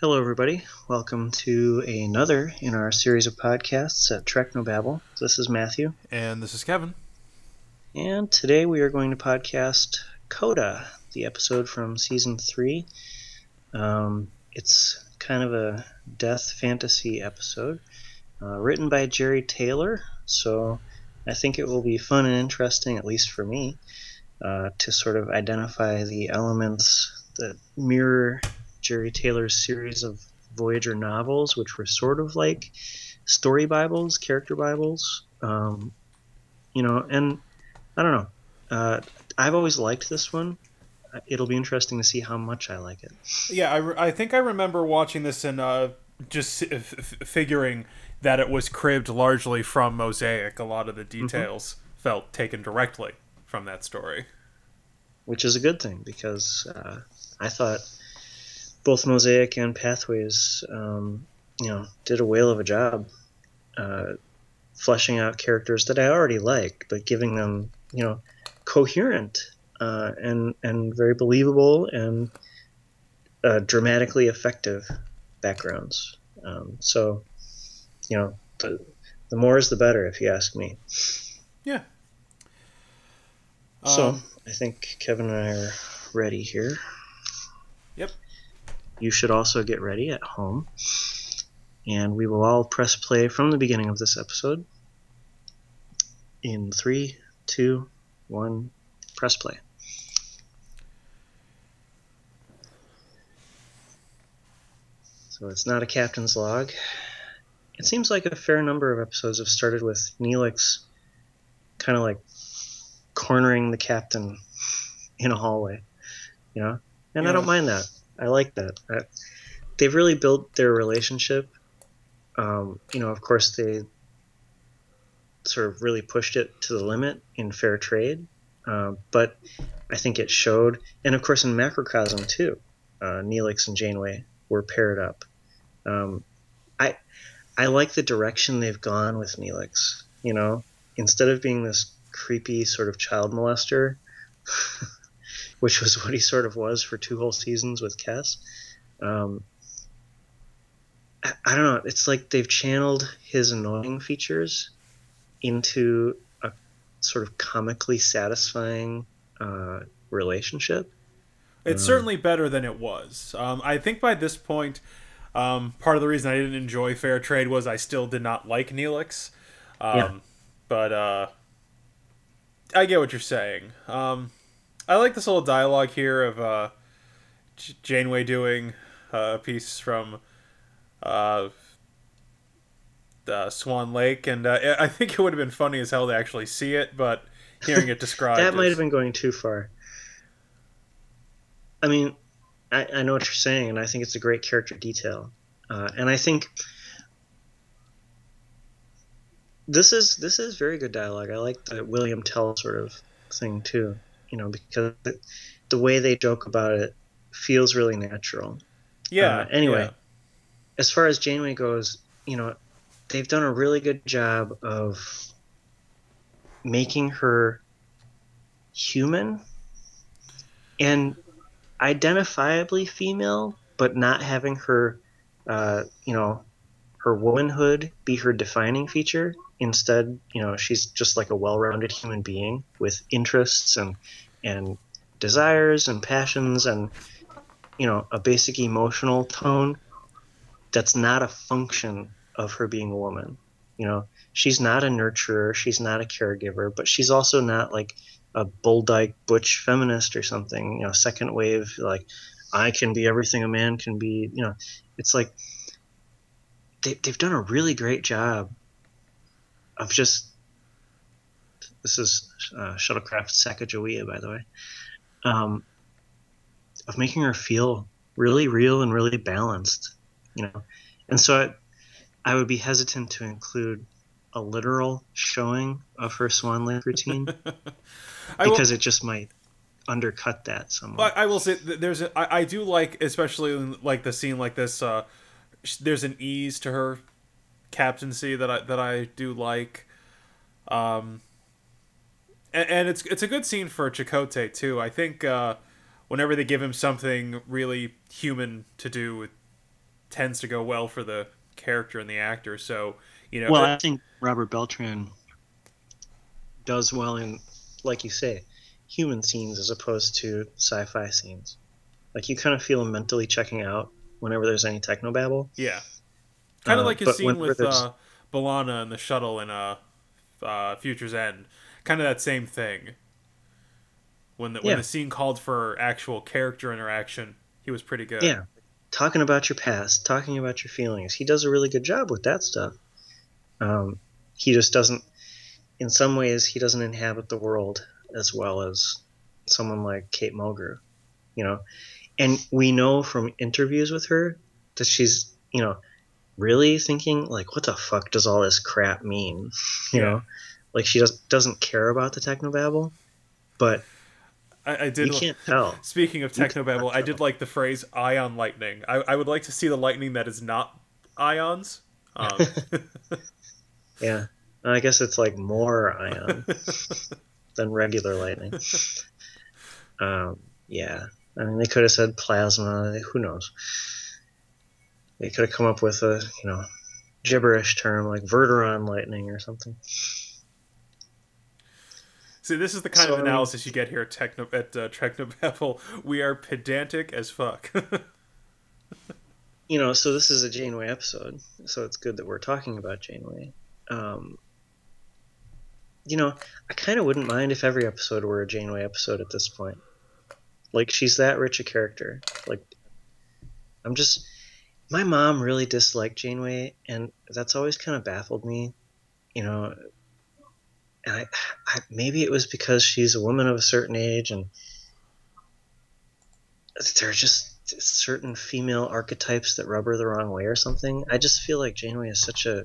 Hello, everybody. Welcome to another in our series of podcasts at Trek No Babble. This is Matthew. And this is Kevin. And today we are going to podcast Coda, the episode from season three. Um, it's kind of a death fantasy episode uh, written by Jeri Taylor, so I think it will be fun and interesting, at least for me, uh, to sort of identify the elements that mirror Jeri Taylor's series of Voyager novels, which were sort of like story Bibles, character Bibles. Um, you know, and I don't know. Uh, I've always liked this one. It'll be interesting to see how much I like it. Yeah, I, re- I think I remember watching this and uh, just f- f- figuring that it was cribbed largely from Mosaic. A lot of the mm-hmm. details mm-hmm. felt taken directly from that story. Which is a good thing because uh, I thought both Mosaic and Pathways, um, you know, did a whale of a job uh, fleshing out characters that I already like, but giving them, you know, coherent uh, and and very believable and uh, dramatically effective backgrounds. Um, so, you know, the, the more is the better, if you ask me. Yeah. So um, I think Kevin and I are ready here. Yep. You should also get ready at home. And we will all press play from the beginning of this episode. In three, two, one, press play. So it's not a captain's log. It seems like a fair number of episodes have started with Neelix kind of like cornering the captain in a hallway, you know? And yeah. I don't mind that. I like that. I, they've really built their relationship. Um, you know, of course, they sort of really pushed it to the limit in fair trade, uh, but I think it showed. And of course, in Macrocosm too, uh, Neelix and Janeway were paired up. Um, I I like the direction they've gone with Neelix. You know, instead of being this creepy sort of child molester. which was what he sort of was for two whole seasons with Kes. Um, I, I don't know. It's like they've channeled his annoying features into a sort of comically satisfying uh, relationship. It's um, certainly better than it was. Um, I think by this point, um, part of the reason I didn't enjoy Fair Trade was I still did not like Neelix. Um, yeah. But uh, I get what you're saying. Um, I like this little dialogue here of uh, Janeway doing uh, a piece from uh, Swan Lake, and uh, I think it would have been funny as hell to actually see it, but hearing it described that might have been going too far. I mean, I, I know what you're saying, and I think it's a great character detail, uh, and I think this is this is very good dialogue. I like the William Tell sort of thing too you know, because the way they joke about it feels really natural. Yeah. Uh, anyway, yeah. as far as Janeway goes, you know, they've done a really good job of making her human and identifiably female, but not having her, uh, you know, her womanhood be her defining feature. Instead, you know, she's just like a well-rounded human being with interests and and desires and passions and you know a basic emotional tone that's not a function of her being a woman. You know, she's not a nurturer, she's not a caregiver, but she's also not like a bull dyke butch feminist or something. You know, second wave like I can be everything a man can be. You know, it's like they, they've done a really great job of just this is uh, shuttlecraft Sacagawea, by the way, um, of making her feel really real and really balanced, you know. And so I, I would be hesitant to include a literal showing of her Swan Lake routine because will, it just might undercut that somewhat. I will say there's a, I, I do like especially like the scene like this. Uh, there's an ease to her captaincy that I that I do like. Um, and, and it's it's a good scene for Chakotay too. I think uh, whenever they give him something really human to do, it tends to go well for the character and the actor. So you know, Well, it- I think Robert Beltran does well in, like you say, human scenes as opposed to sci-fi scenes. Like you kind of feel him mentally checking out whenever there's any technobabble. yeah, kind of Uh, like his scene with there's- uh, B'Elanna and the shuttle in uh, uh, Future's End. Kind of that same thing. When the when Yeah. the scene called for actual character interaction, he was pretty good. Yeah, talking about your past, talking about your feelings. He does a really good job with that stuff. Um, he just doesn't. In some ways, he doesn't inhabit the world as well as someone like Kate Mulgrew, you know. And we know from interviews with her that she's, you know, really thinking like, what the fuck does all this crap mean? You Yeah. know, like she just doesn't care about the technobabble, but I, I did. you can't tell. Speaking of technobabble, I did like the phrase "ion lightning." I, I would like to see the lightning that is not ions. Um, Yeah, I guess it's like more ion. than regular lightning. um, yeah, I mean, they could have said plasma. Who knows? They could have come up with a you know gibberish term like verteron lightning or something. See, this is the kind of analysis you get here at Techno at uh, Technobabble. We are pedantic as fuck. You know, so this is a Janeway episode, so it's good that we're talking about Janeway. Um, you know, I kind of wouldn't mind if every episode were a Janeway episode at this point. Like she's that rich a character. Like I'm just my mom really disliked Janeway and that's always kind of baffled me, you know. And I, I maybe it was because she's a woman of a certain age and there are just certain female archetypes that rub her the wrong way or something. I just feel like Janeway is such a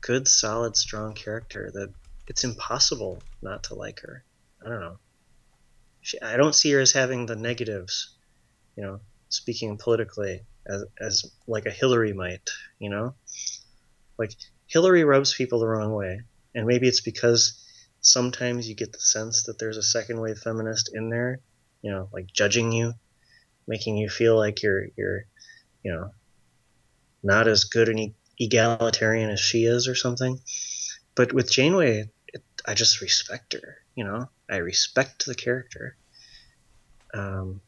good, solid, strong character that it's impossible not to like her. I don't know. She, I don't see her as having the negatives, you know, speaking politically, as, as like a Hillary might, you know? Like, Hillary rubs people the wrong way. And maybe it's because sometimes you get the sense that there's a second wave feminist in there, you know, like judging you, making you feel like you're, you're, you know, not as good an egalitarian as she is or something. But with Janeway, it, I just respect her. You know, I respect the character. Um,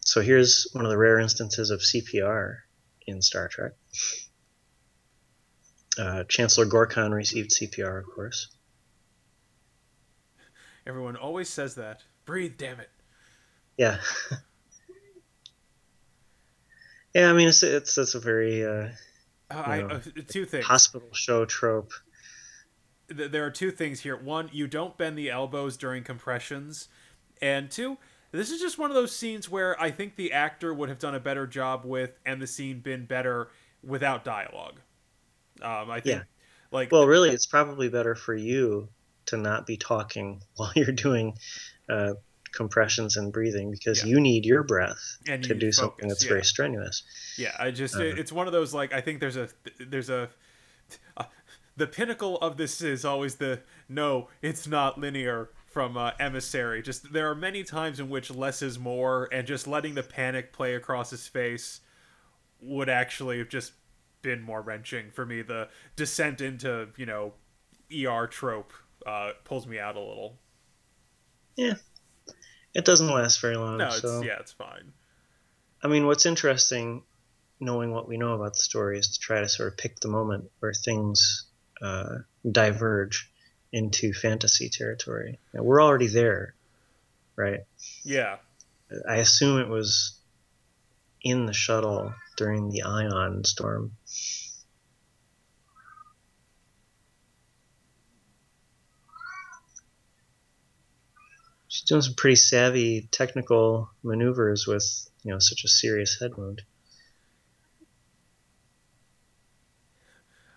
so here's one of the rare instances of CPR in Star Trek. Uh, Chancellor Gorkon received CPR, of course. Everyone always says that. Breathe, damn it. Yeah. yeah, I mean it's it's it's a very uh, Uh, I, uh, two things. hospital show trope. Th- there are two things here. One, you don't bend the elbows during compressions, and two, this is just one of those scenes where I think the actor would have done a better job with, and the scene been better without dialogue. Um, I think, Yeah. like, Well, really, it's probably better for you to not be talking while you're doing uh, compressions and breathing because Yeah. you need your breath And to you do need something that's yeah. very strenuous. Yeah, I just Uh-huh. it's one of those like I think there's a there's a the pinnacle of this is always the no, it's not linear from uh, emissary. Just there are many times in which less is more, and just letting the panic play across his face would actually have just been more wrenching for me. The descent into you know ER trope uh, pulls me out a little. Yeah, it doesn't last very long. No, it's so yeah, it's fine. I mean, what's interesting, knowing what we know about the story, is to try to sort of pick the moment where things uh, diverge into fantasy territory. And we're already there, right? Yeah, I assume it was in the shuttle during the ion storm. She's doing some pretty savvy technical maneuvers with, you know, such a serious head wound.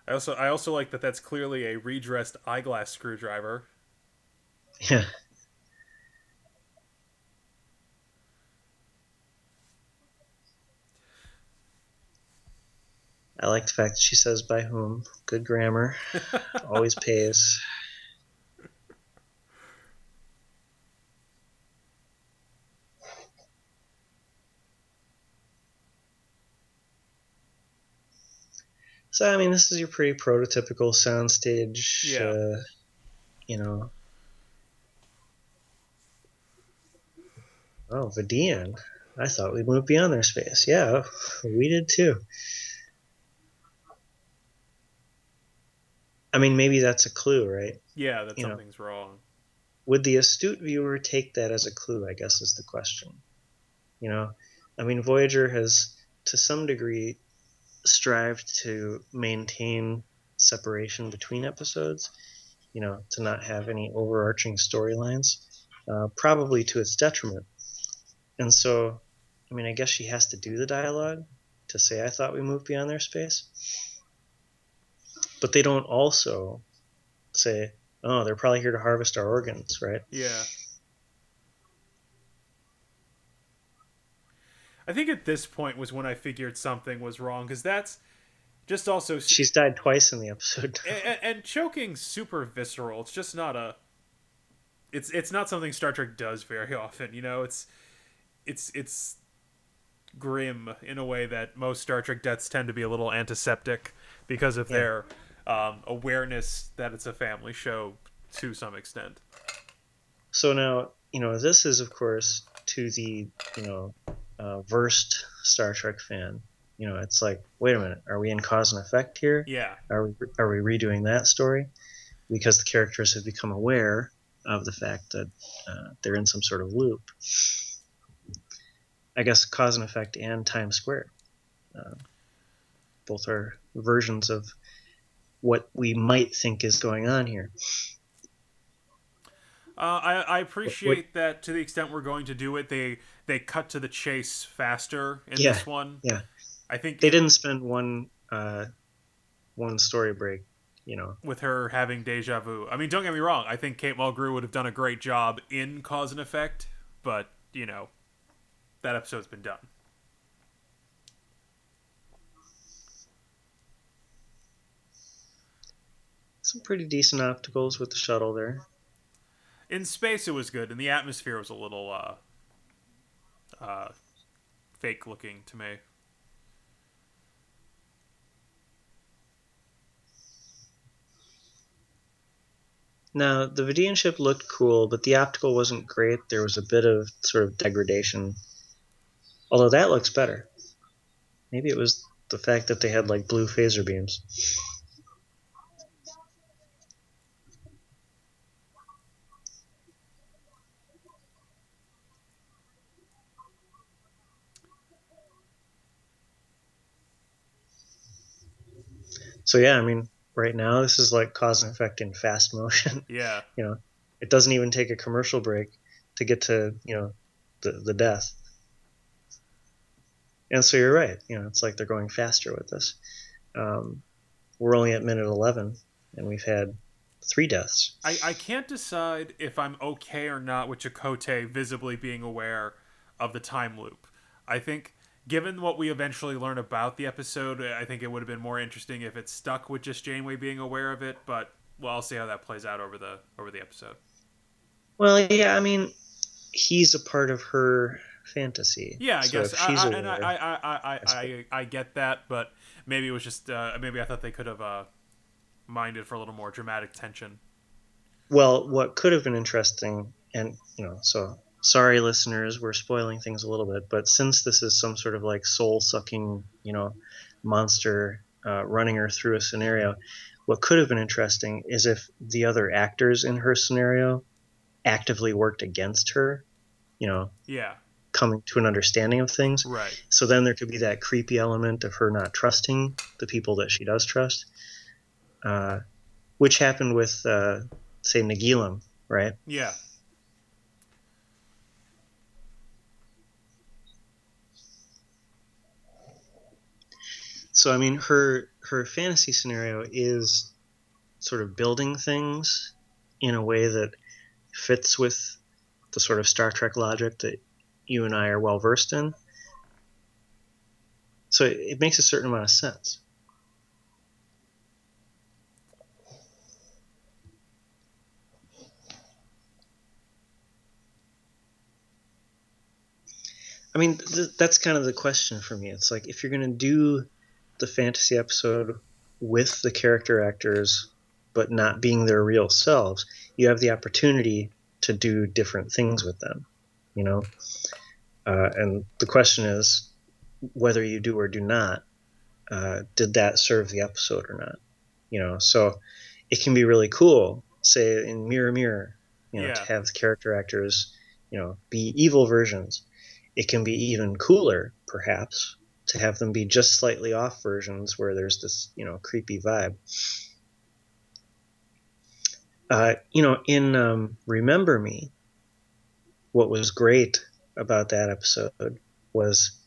I also I also like that that's clearly a redressed eyeglass screwdriver. Yeah. I like the fact that she says by whom. Good grammar. Always pays. So I mean, this is your pretty prototypical soundstage. Yeah. Uh, you know. Oh, Vidian. I thought we moved beyond their space. Yeah, we did too. I mean, maybe that's a clue, right? Yeah, that You know. something's wrong. Would the astute viewer take that as a clue? I guess is the question. You know, I mean, Voyager has, to some degree, strived to maintain separation between episodes. You know, to not have any overarching storylines, uh, probably to its detriment. And so, I mean, I guess she has to do the dialogue to say, "I thought we moved beyond their space," but they don't also say, "Oh, they're probably here to harvest our organs," right? Yeah. I think at this point was when I figured something was wrong because that's just also She's died twice in the episode. and, and choking super visceral. It's just not a. It's it's not something Star Trek does very often. You know, it's it's it's grim in a way that most Star Trek deaths tend to be a little antiseptic because of Yeah. their um, awareness that it's a family show to some extent. So now, you know, this is of course to the, you know, uh, versed Star Trek fan. You know, it's like, wait a minute, are we in cause and effect here? Yeah, Are we are we redoing that story? Because the characters have become aware of the fact that uh, they're in some sort of loop. I guess cause and effect and time Square, Uh, both are versions of what we might think is going on here. Uh, I, I appreciate that to the extent we're going to do it, they they cut to the chase faster in Yeah, this one. yeah. I think They didn't spend one uh, one story break, you know. with her having deja vu. I mean, don't get me wrong. I think Kate Mulgrew would have done a great job in cause and effect, but you know, that episode's been done. Some pretty decent opticals with the shuttle there. In space, it was good, and the atmosphere was a little uh, uh, fake looking to me. Now, the Vidian ship looked cool, but the optical wasn't great. There was a bit of sort of degradation. Although that looks better. Maybe it was the fact that they had like blue phaser beams. So yeah, I mean, right now this is like cause and effect in fast motion. Yeah, you know, it doesn't even take a commercial break to get to you know the the death. And so you're right. You know, it's like they're going faster with this. Um, we're only at minute eleven, and we've had three deaths. I, I can't decide if I'm okay or not with Chakotay visibly being aware of the time loop. I think, given what we eventually learn about the episode, I think it would have been more interesting if it stuck with just Janeway being aware of it. But well, I'll see how that plays out over the over the episode. Well, yeah, I mean, he's a part of her fantasy. Yeah, I So guess, I, she's I, and I, aware- I, I, I, I, I get that, but maybe it was just uh, maybe I thought they could have uh, minded for a little more dramatic tension. Well, what could have been interesting, and you know, so sorry, listeners, we're spoiling things a little bit, but since this is some sort of like soul sucking, you know, monster uh, running her through a scenario, what could have been interesting is if the other actors in her scenario actively worked against her, you know, Yeah, coming to an understanding of things. right. So then there could be that creepy element of her not trusting the people that she does trust, uh, which happened with, uh, say, Nagilum, right? Yeah, So I mean, her her fantasy scenario is sort of building things in a way that fits with the sort of Star Trek logic that you and I are well versed in. So it, it makes a certain amount of sense. I mean, th- that's kind of the question for me. It's like if you're going to do the fantasy episode with the character actors but not being their real selves, you have the opportunity to do different things with them, you know? Uh, and the question is whether you do or do not, uh, did that serve the episode or not? You know, so it can be really cool, say in Mirror Mirror, you know, Yeah. to have the character actors, you know, be evil versions. It can be even cooler, perhaps, to have them be just slightly off versions where there's this, you know, creepy vibe. Uh, you know, in um, Remember Me, what was great about that episode was,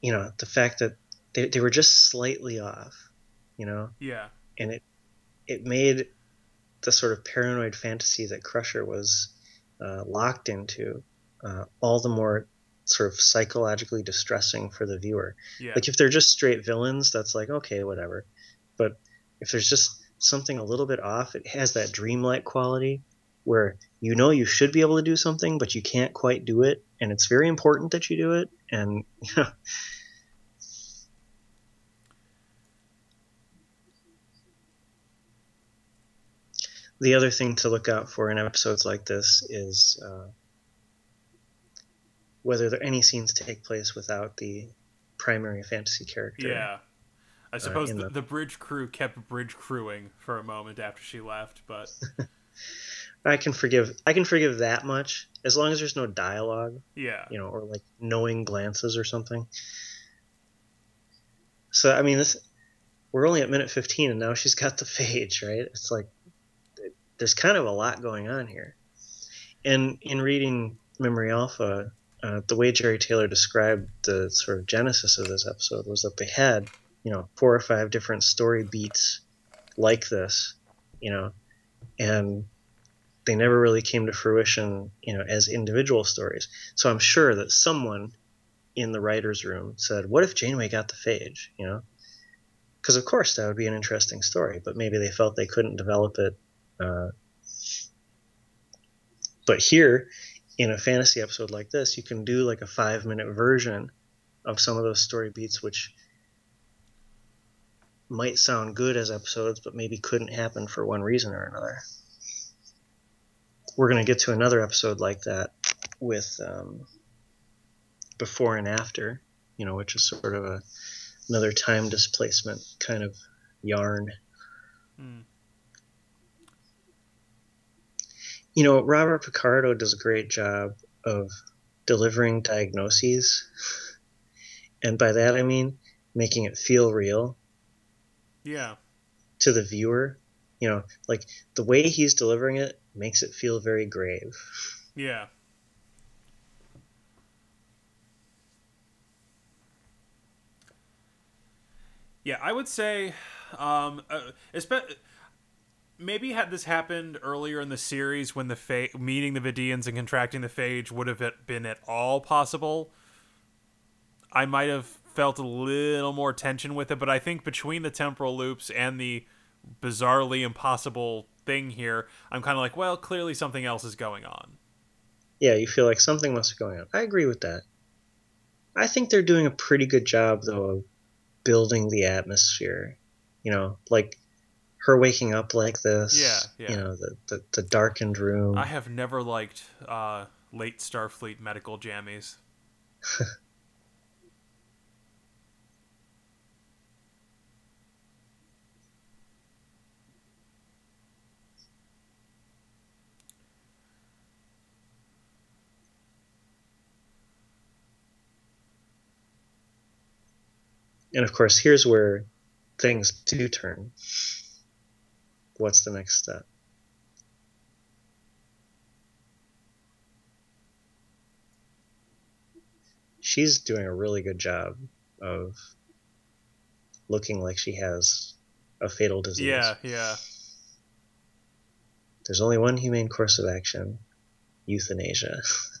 you know, the fact that they, they were just slightly off, you know, Yeah. and it it made the sort of paranoid fantasy that Crusher was uh, locked into uh, all the more sort of psychologically distressing for the viewer. Yeah. Like if they're just straight villains, that's like okay, whatever. But if there's just something a little bit off, it has that dreamlike quality where you know you should be able to do something, but you can't quite do it, and it's very important that you do it. And you know, the other thing to look out for in episodes like this is uh, whether there any scenes take place without the primary fantasy character. Yeah. I uh, suppose in the, the- the bridge crew kept bridge crewing for a moment after she left, but I can forgive. I can forgive that much as long as there's no dialogue, yeah. you know, or like knowing glances or something. So I mean, this we're only at minute 15, and now she's got the phage, right? It's like there's kind of a lot going on here. And in reading Memory Alpha, uh, the way Jeri Taylor described the sort of genesis of this episode was that they had, you know, four or five different story beats like this, you know, and they never really came to fruition, you know, as individual stories. So I'm sure that someone in the writer's room said, "What if Janeway got the phage?" You know, because of course that would be an interesting story, but maybe they felt they couldn't develop it. Uh, but here, in a fantasy episode like this, you can do like a five-minute version of some of those story beats, which might sound good as episodes, but maybe couldn't happen for one reason or another we're going to get to another episode like that with um, before and after, you know, which is sort of a another time displacement kind of yarn. Hmm. You know, Robert Picardo does a great job of delivering diagnoses, and by that I mean making it feel real Yeah. to the viewer. You know, like the way he's delivering it makes it feel very grave. Yeah. Yeah, I would say, um, uh, espe- maybe had this happened earlier in the series when the fa- meeting the Vidians and contracting the phage would have been at all possible. I might have felt a little more tension with it, but I think between the temporal loops and the bizarrely impossible thing here, I'm kind of like, well, clearly something else is going on. yeah, you feel like something must be going on. I agree with that. I think they're doing a pretty good job though of building the atmosphere. You know, like her waking up like this. Yeah, yeah. You know, the the, the darkened room. I have never liked uh, late Starfleet medical jammies. And of course, here's where things do turn. What's the next step? She's doing a really good job of looking like she has a fatal disease. Yeah, yeah. There's only one humane course of action euthanasia.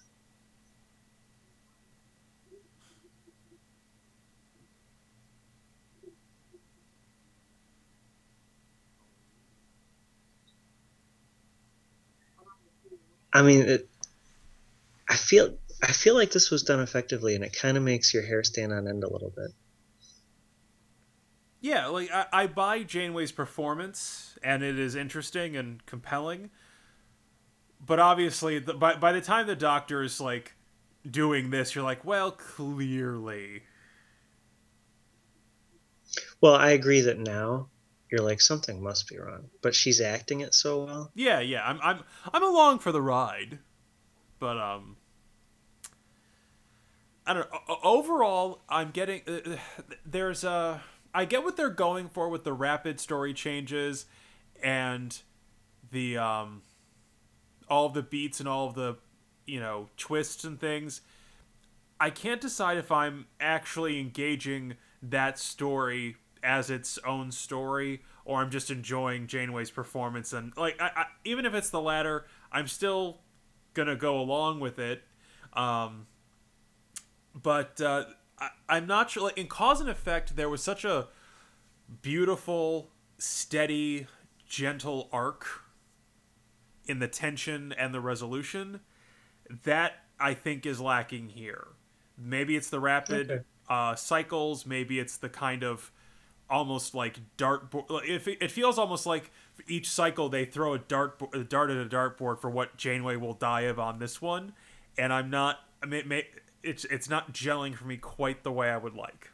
I mean, it, I feel I feel like this was done effectively, and it kind of makes your hair stand on end a little bit. yeah, like I, I buy Janeway's performance, and it is interesting and compelling. But obviously, the, by by the time the Doctor is like doing this, you're like, well, clearly. Well, I agree that now you're like something must be wrong, but she's acting it so well. Yeah, yeah, I'm I'm I'm along for the ride, but um. I don't know. Overall, I'm getting uh, there's a I get what they're going for with the rapid story changes and the um all of the beats and all of the you know twists and things. I can't decide if I'm actually engaging that story as its own story or I'm just enjoying Janeway's performance and like I, I, even if it's the latter, I'm still gonna go along with it. Um, but uh, I, am not sure. Like in cause and effect, there was such a beautiful, steady, gentle arc in the tension and the resolution that I think is lacking here. Maybe it's the rapid okay. uh, cycles. Maybe it's the kind of almost like dartboard. It, it feels almost like each cycle they throw a dart a dart at a dartboard for what Janeway will die of on this one, and I'm not. I mean, it's it's not gelling for me quite the way I would like.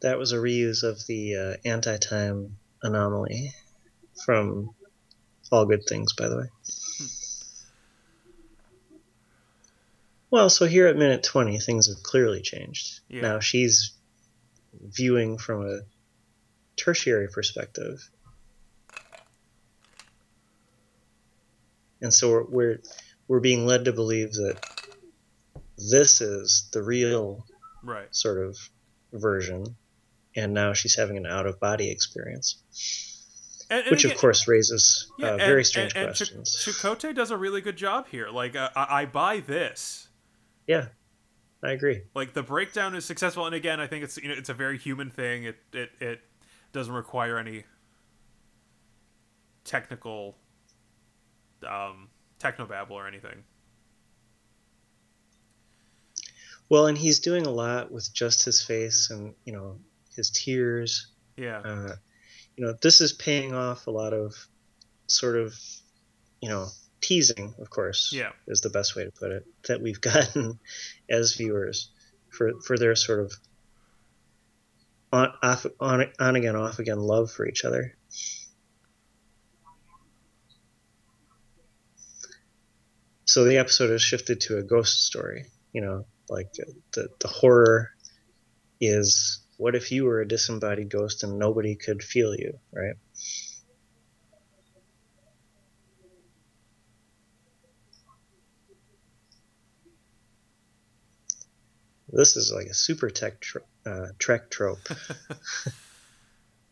That was a reuse of the uh, anti-time anomaly from All Good Things, by the way. Well, so here at minute 20, things have clearly changed. Yeah. Now she's viewing from a tertiary perspective. And so we're, we're we're being led to believe that this is the real right. sort of version and now she's having an out of body experience and, and which again, of course raises yeah, uh, very and, strange questions Ch- Chakotay does a really good job here. Like uh, I-, I buy this yeah i agree like the breakdown is successful and again i think it's you know it's a very human thing it it, it doesn't require any technical um, technobabble or anything. Well, and he's doing a lot with just his face and you know his tears. Yeah. Uh, you know, this is paying off a lot of sort of, you know, teasing. Of course, yeah, is the best way to put it that we've gotten as viewers for for their sort of on off on on again off again love for each other. so the episode has shifted to a ghost story. You know, like uh, the the horror is what if you were a disembodied ghost and nobody could feel you, right? This is like a super tech tr- uh, Trek trope.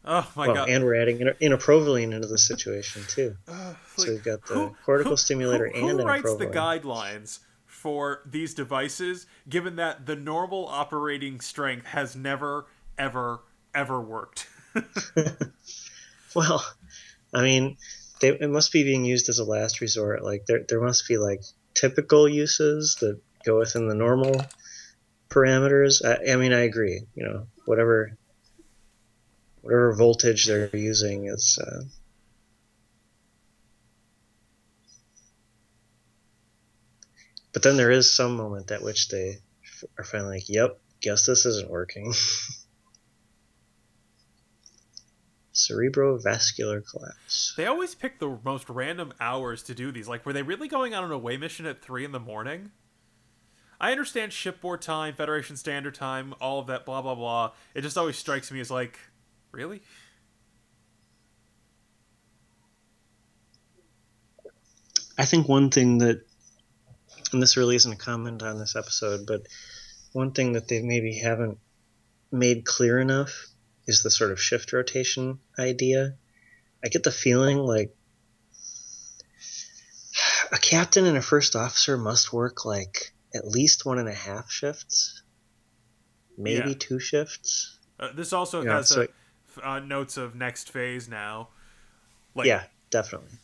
Oh my well, god! And we're adding inaprovaline into the situation too. Uh, like, so we've got the who, cortical who, stimulator who, and who writes the guidelines for these devices, given that the normal operating strength has never, ever, ever worked? well, I mean, they, it must be being used as a last resort. Like there, there must be like typical uses that go within the normal parameters. I, I mean, I agree. You know, whatever whatever voltage they're using is uh, but then there is some moment at which they are finally like yep guess this isn't working cerebrovascular collapse they always pick the most random hours to do these like were they really going on an away mission at 3 in the morning i understand shipboard time federation standard time all of that blah blah blah it just always strikes me as like Really? I think one thing that, and this really isn't a comment on this episode, but one thing that they maybe haven't made clear enough is the sort of shift rotation idea. I get the feeling like a captain and a first officer must work like at least one and a half shifts, maybe yeah. two shifts. Uh, this also has know, a, so uh, notes of next phase now. Like, yeah, definitely.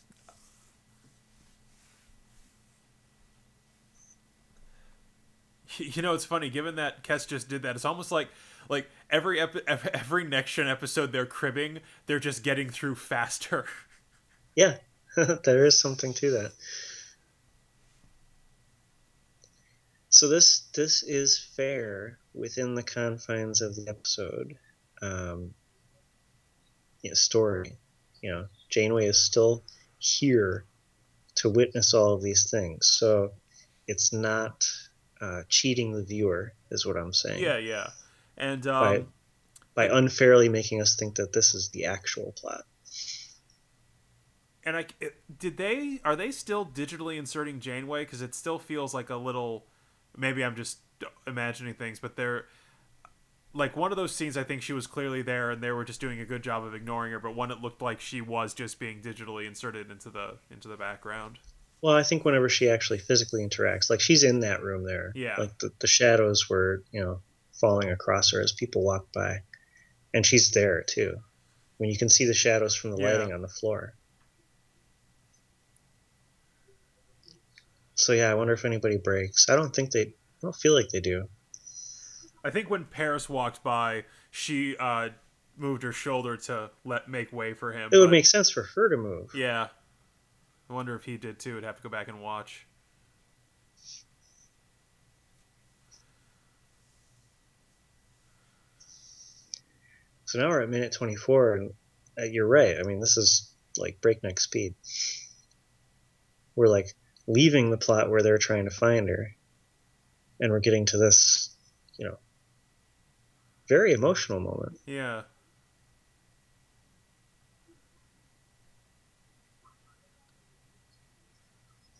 You know, it's funny. Given that Kes just did that, it's almost like like every epi- every next gen episode they're cribbing, they're just getting through faster. Yeah, there is something to that. So this this is fair within the confines of the episode. Um, yeah, story. You know, Janeway is still here to witness all of these things. So it's not uh, cheating the viewer, is what I'm saying. Yeah, yeah, and um, by, by unfairly making us think that this is the actual plot. And I did they are they still digitally inserting Janeway because it still feels like a little. Maybe I'm just imagining things, but they're like one of those scenes i think she was clearly there and they were just doing a good job of ignoring her but one it looked like she was just being digitally inserted into the into the background. Well i think whenever she actually physically interacts like she's in that room there. Yeah. Like the, the shadows were you know falling across her as people walk by. And she's there too. When you can see the shadows from the yeah. lighting on the floor so yeah i wonder if anybody breaks i don't think they I don't feel like they do I think when Paris walked by, she uh, moved her shoulder to let make way for him. It would make sense for her to move. Yeah. I wonder if he did too. I'd have to go back and watch. So now we're at minute 24, and uh, you're right. I mean, this is like breakneck speed. We're like leaving the plot where they're trying to find her, and we're getting to this, you know, very emotional moment. Yeah.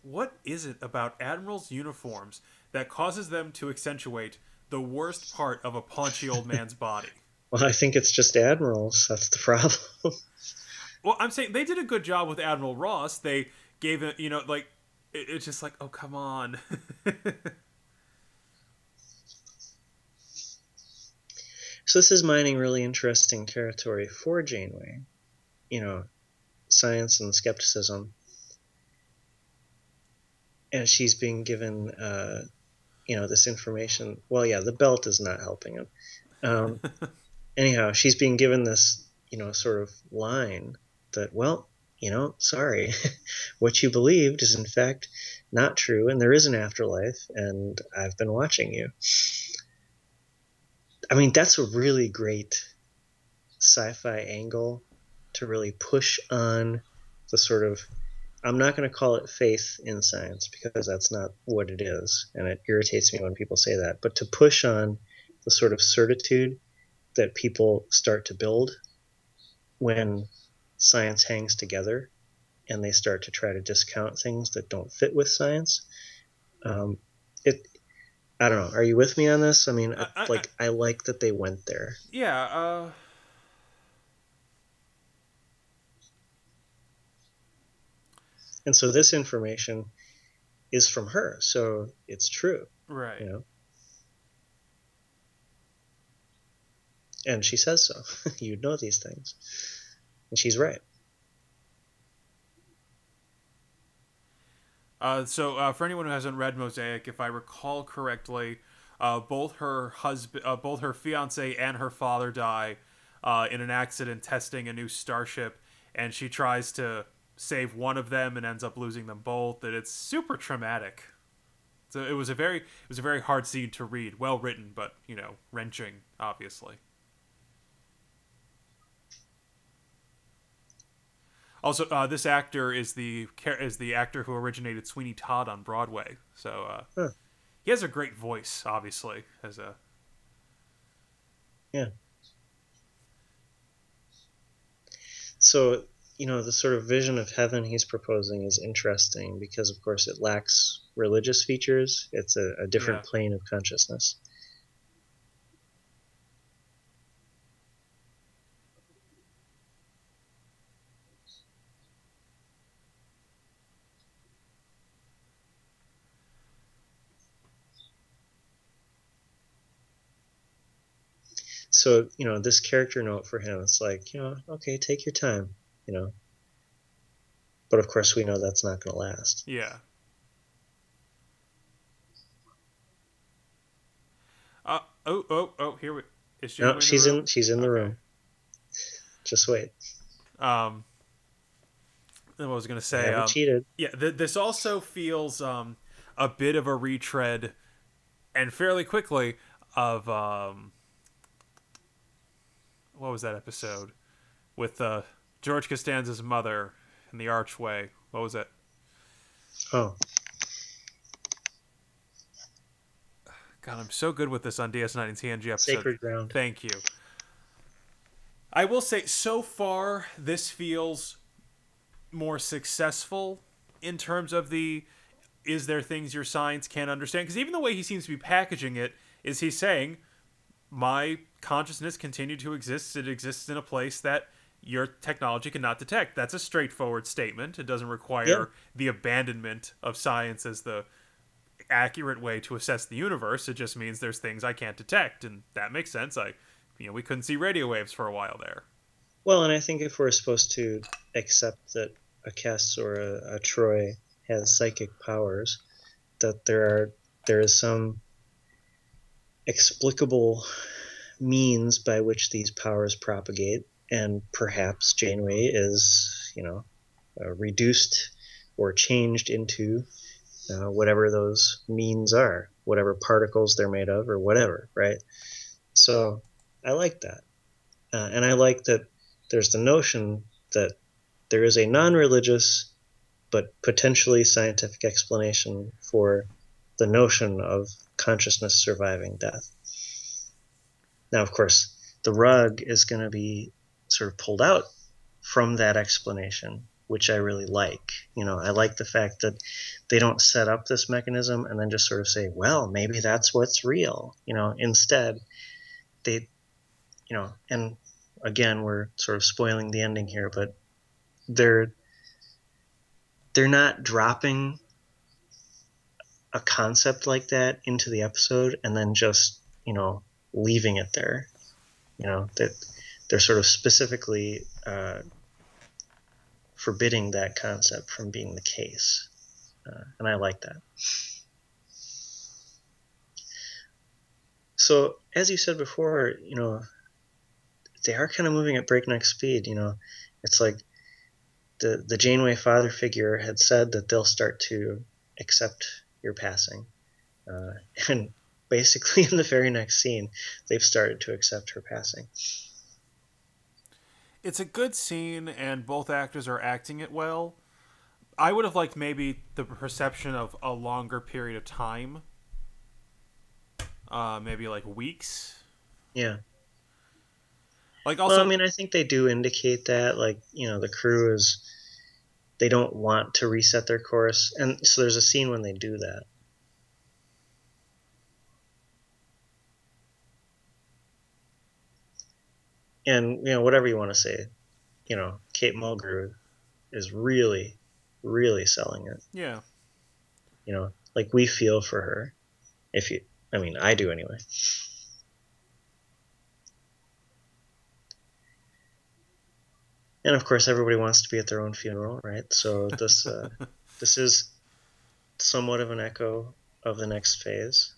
What is it about admirals' uniforms that causes them to accentuate the worst part of a paunchy old man's body? well, I think it's just admirals. That's the problem. well, I'm saying they did a good job with Admiral Ross. They gave it, you know, like it's just like, oh come on. So this is mining really interesting territory for Janeway. You know, science and skepticism. And she's being given, uh, you know, this information. Well, yeah, the belt is not helping him. Um, anyhow, she's being given this, you know, sort of line that, well, you know, sorry, what you believed is in fact not true, and there is an afterlife, and I've been watching you. I mean, that's a really great sci-fi angle to really push on the sort of I'm not going to call it faith in science because that's not what it is, and it irritates me when people say that. But to push on the sort of certitude that people start to build when science hangs together and they start to try to discount things that don't fit with science. Um, it I don't know. Are you with me on this? I mean, I, like I, I, like that they went there. Yeah. Uh... And so this information is from her, so it's true. Right. You know. And she says so. you know these things, and she's right. Uh, so, uh, for anyone who hasn't read Mosaic, if I recall correctly, uh, both her husband, uh, both her fiance and her father die uh, in an accident testing a new starship, and she tries to save one of them and ends up losing them both. And it's super traumatic. So it was a very, it was a very hard scene to read. Well written, but you know, wrenching, obviously. Also, uh, this actor is the is the actor who originated Sweeney Todd on Broadway. So uh, huh. he has a great voice, obviously, as a yeah. So you know the sort of vision of heaven he's proposing is interesting because, of course, it lacks religious features. It's a, a different yeah. plane of consciousness. So you know this character note for him it's like you know okay take your time you know but of course we know that's not going to last yeah uh, Oh, oh, oh! Here we. Is she? No, in she's in. She's in the okay. room. Just wait. Um. I was gonna say. Um, cheated. Yeah. Th- this also feels um a bit of a retread, and fairly quickly of um. What was that episode? With uh, George Costanza's mother in the archway. What was it? Oh. God, I'm so good with this on DS9 and TNG episode. Sacred ground. Thank you. I will say, so far, this feels more successful in terms of the is there things your science can't understand? Because even the way he seems to be packaging it is he's saying, my consciousness continued to exist. It exists in a place that your technology cannot detect. That's a straightforward statement. It doesn't require yeah. the abandonment of science as the accurate way to assess the universe. It just means there's things I can't detect, and that makes sense. I, you know, we couldn't see radio waves for a while there. Well, and I think if we're supposed to accept that a Kes or a, a Troi has psychic powers, that there are there is some explicable means by which these powers propagate, and perhaps Janeway is, you know, uh, reduced or changed into uh, whatever those means are, whatever particles they're made of, or whatever, right? So I like that. Uh, and I like that there's the notion that there is a non religious but potentially scientific explanation for the notion of consciousness surviving death. Now, of course, the rug is going to be sort of pulled out from that explanation which I really like. You know, I like the fact that they don't set up this mechanism and then just sort of say, well, maybe that's what's real. You know, instead, they, you know, and again, we're sort of spoiling the ending here, but they're they're not dropping a concept like that into the episode and then just you know leaving it there you know that they're sort of specifically uh, forbidding that concept from being the case. Uh, and I like that. So, as you said before, you know, they are kind of moving at breakneck speed. You know, it's like the the Janeway father figure had said that they'll start to accept your passing, uh, and basically in the very next scene, they've started to accept her passing it's a good scene and both actors are acting it well. I would have liked maybe the perception of a longer period of time. Uh, maybe like weeks. Yeah. Like also, well, I mean, I think they do indicate that, like you know, the crew is they don't want to reset their course, and so there's a scene when they do that. And you know whatever you want to say, you know Kate Mulgrew is really, really selling it. Yeah. You know, like we feel for her. If you, I mean, I do anyway. And of course, everybody wants to be at their own funeral, right? So this uh, this is somewhat of an echo of the next phase.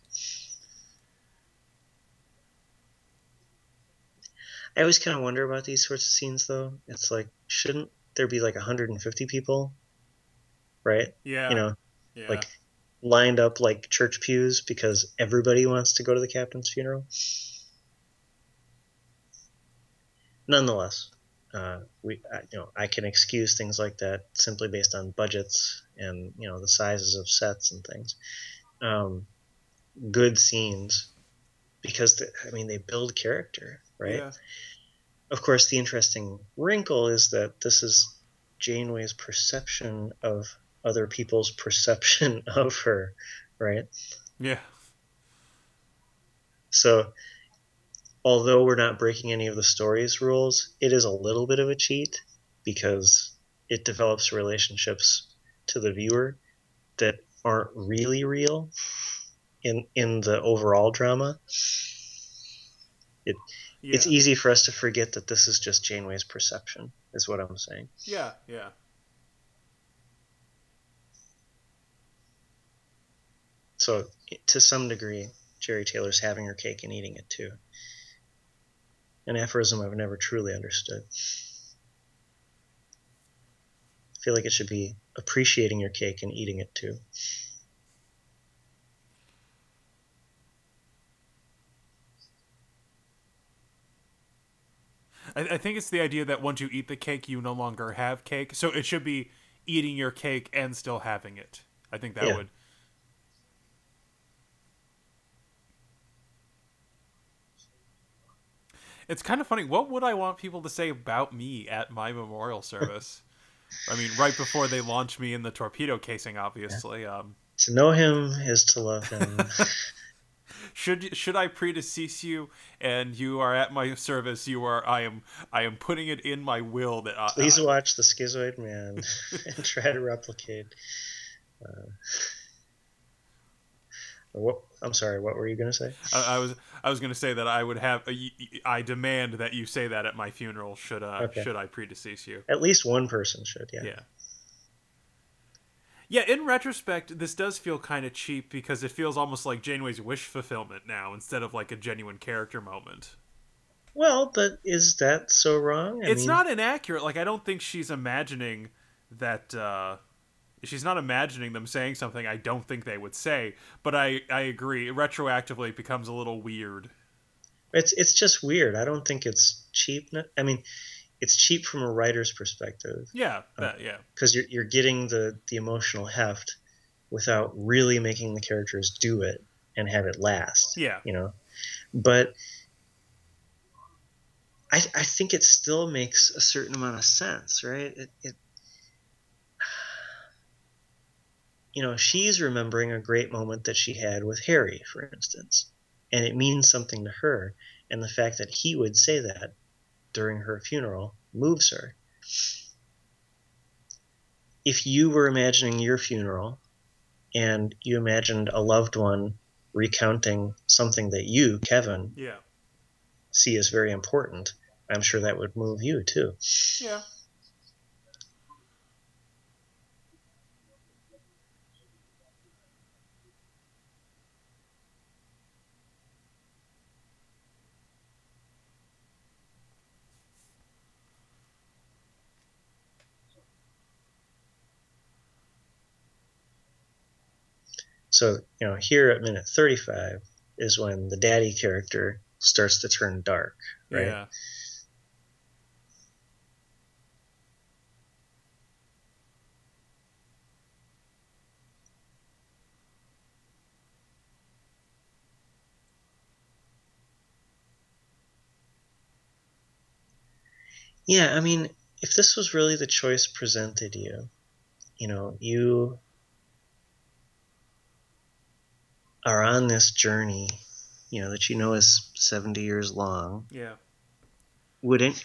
I always kind of wonder about these sorts of scenes, though. It's like, shouldn't there be like 150 people, right? Yeah. You know, yeah. like lined up like church pews because everybody wants to go to the captain's funeral. Nonetheless, uh, we, I, you know, I can excuse things like that simply based on budgets and you know the sizes of sets and things. Um, good scenes because the, I mean they build character right? Yeah. Of course, the interesting wrinkle is that this is Janeway's perception of other people's perception of her, right? Yeah. So, although we're not breaking any of the story's rules, it is a little bit of a cheat because it develops relationships to the viewer that aren't really real in in the overall drama. It yeah. it's easy for us to forget that this is just Janeway's perception, is what I'm saying. Yeah, yeah. So, to some degree, Jeri Taylor's having her cake and eating it too. An aphorism I've never truly understood. I feel like it should be appreciating your cake and eating it too. I, I think it's the idea that once you eat the cake, you no longer have cake. So it should be eating your cake and still having it. I think that Yeah. would. It's kind of funny. What would I want people to say about me at my memorial service? I mean, right before they launch me in the torpedo casing, obviously. Um, To know him is to love him. should should I predecease you and you are at my service? You are. I am. I am putting it in my will that. I, Please I- watch The Schizoid Man and try to replicate. Uh, what? I'm sorry. What were you gonna say? I, I was I was going to say that I would have I demand that you say that at my funeral should uh, Okay. should I predecease you. At least one person should. Yeah. Yeah. Yeah, in retrospect, this does feel kind of cheap because it feels almost like Janeway's wish fulfillment now instead of like a genuine character moment. Well, but is that so wrong? I it's mean, not inaccurate. Like I don't think she's imagining that uh she's not imagining them saying something I don't think they would say, but I I agree. Retroactively it becomes a little weird. It's it's just weird. I don't think it's cheap. I mean, it's cheap from a writer's perspective Yeah, um, that, yeah. because you're you're getting the the emotional heft without really making the characters do it and have it last. Yeah. You know, but I I think it still makes a certain amount of sense, right? It. it you know, she's remembering a great moment that she had with Harry, for instance, and it means something to her. And the fact that he would say that during her funeral moves her. If you were imagining your funeral and you imagined a loved one recounting something that you, Kevin, Yeah. see as very important, I'm sure that would move you too. Yeah. So, you know, here at minute 35 is when the daddy character starts to turn dark, right? Yeah. Yeah, I mean, if this was really the choice presented you, you know, you are on this journey, you know, that you know is 70 years long. Yeah. Wouldn't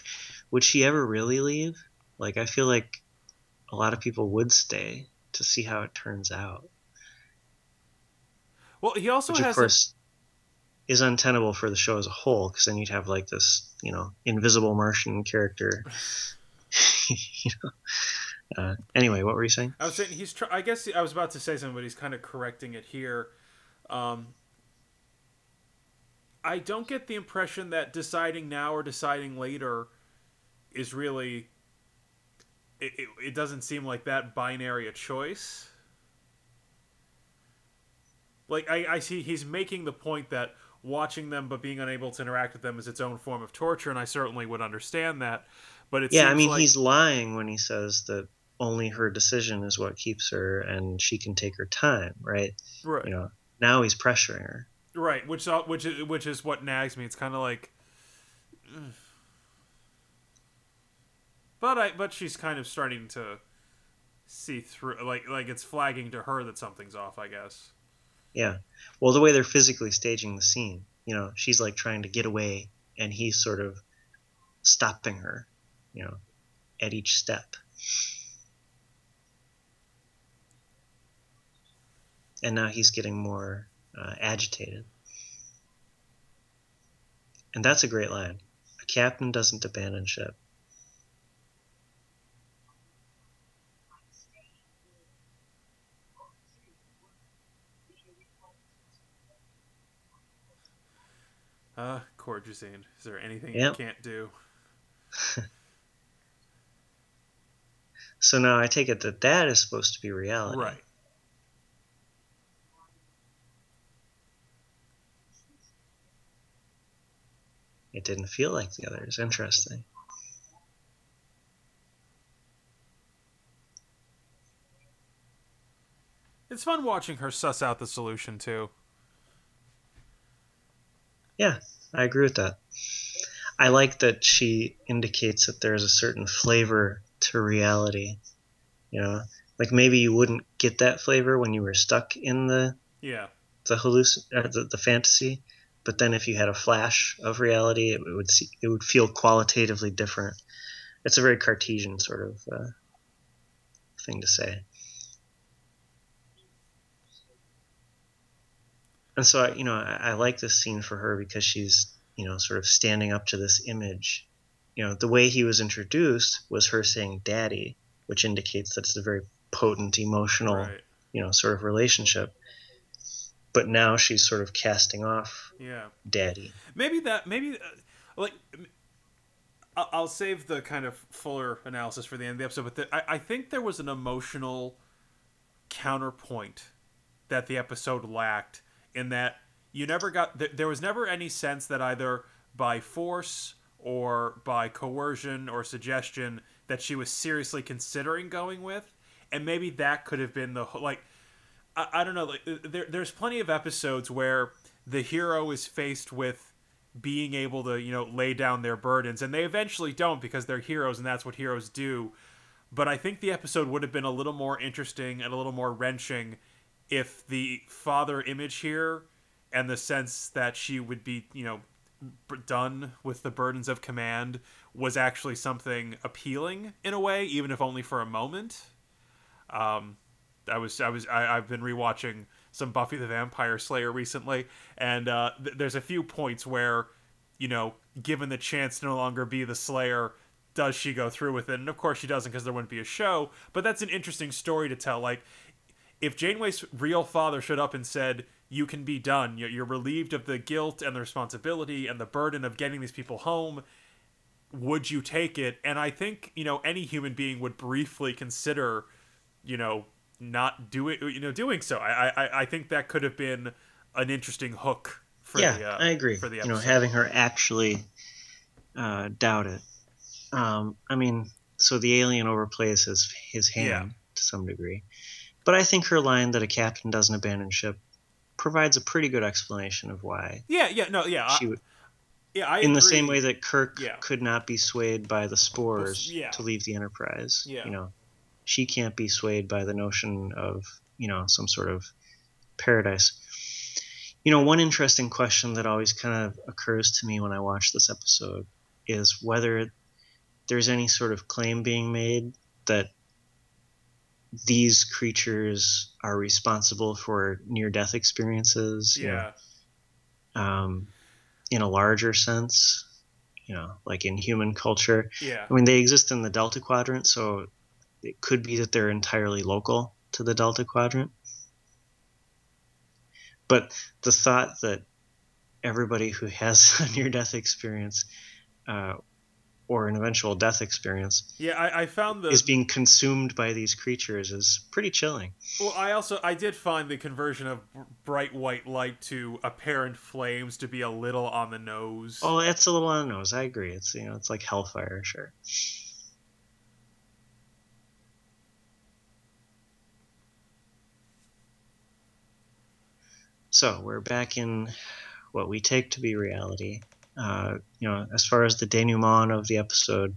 would she ever really leave? Like I feel like a lot of people would stay to see how it turns out. Well, he also Which of has a- course is untenable for the show as a whole because then you'd have like this, you know, invisible Martian character. you know. Uh, anyway, what were you saying? I was saying he's. Tr- I guess I was about to say something, but he's kind of correcting it here. Um, I don't get the impression that deciding now or deciding later is really. It, it, it doesn't seem like that binary a choice. Like I, I see he's making the point that watching them but being unable to interact with them is its own form of torture, and I certainly would understand that. But it yeah, I mean, like- he's lying when he says that only her decision is what keeps her and she can take her time, right? right. You know, now he's pressuring her. Right, which which is which is what nags me. It's kind of like, ugh. but I but she's kind of starting to see through. Like like it's flagging to her that something's off. I guess. Yeah. Well, the way they're physically staging the scene, you know, she's like trying to get away and he's sort of stopping her, you know, at each step. And now he's getting more uh, agitated. And that's a great line. A captain doesn't abandon ship. Uh, Corjazine. Is there anything Yep. you can't do? So now I take it that that is supposed to be reality. Right. It didn't feel like the other. others. Interesting. It's fun watching her suss out the solution too. Yeah, I agree with that. I like that she indicates that there's a certain flavor to reality. You know, like maybe you wouldn't get that flavor when you were stuck in the Yeah. the halluc uh, the, the fantasy, but then if you had a flash of reality, it would see, it would feel qualitatively different. It's a very Cartesian sort of uh, thing to say. And so, I, you know, I, I like this scene for her because she's, you know, sort of standing up to this image. You know, the way he was introduced was her saying "daddy," which indicates that it's a very potent emotional, Right. you know, sort of relationship. But now she's sort of casting off Yeah. daddy. Maybe that. Maybe uh, like. I'll save the kind of fuller analysis for the end of the episode, but the, I, I think there was an emotional counterpoint that the episode lacked in that you never got th- there was never any sense that either by force or by coercion or suggestion that she was seriously considering going with and maybe that could have been the like I, I don't know like there, there's plenty of episodes where the hero is faced with being able to you know lay down their burdens and they eventually don't because they're heroes and that's what heroes do but I think the episode would have been a little more interesting and a little more wrenching if the father image here and the sense that she would be, you know, done with the burdens of command was actually something appealing in a way, even if only for a moment. Um, I was, I was, I, I've been rewatching some Buffy the Vampire Slayer recently, and uh, th- there's a few points where, you know, given the chance to no longer be the Slayer, does she go through with it? And of course she doesn't because there wouldn't be a show. But that's an interesting story to tell. Like, if Janeway's real father showed up and said, "You can be done. You're, you're relieved of the guilt and the responsibility and the burden of getting these people home," would you take it? And I think you know any human being would briefly consider, you know, not doing you know doing so. I I, I think that could have been an interesting hook for yeah, the uh, I agree. for the you know, having her actually uh, doubt it. Um, I mean, so the alien overplays his his hand Yeah. to some degree, but I think her line that a captain doesn't abandon ship provides a pretty good explanation of why yeah yeah no yeah she would. yeah I in the same way that Kirk Yeah. could not be swayed by the spores yeah. to leave the Enterprise. Yeah. You know, she can't be swayed by the notion of you know some sort of paradise. You know, one interesting question that always kind of occurs to me when I watch this episode is whether there's any sort of claim being made that these creatures are responsible for near-death experiences. you know, yeah um, in a larger sense, you know, like in human culture. yeah I mean, they exist in the Delta Quadrant, so it could be that they're entirely local to the Delta Quadrant. But the thought that everybody who has a near death experience uh, or an eventual death experience yeah I, I found the is being consumed by these creatures is pretty chilling. Well, I also I did find the conversion of bright white light to apparent flames to be a little on the nose. Oh, it's a little on the nose. I agree. It's you know, it's like hellfire, sure. So we're back in what we take to be reality. Uh, you know, as far as the denouement of the episode,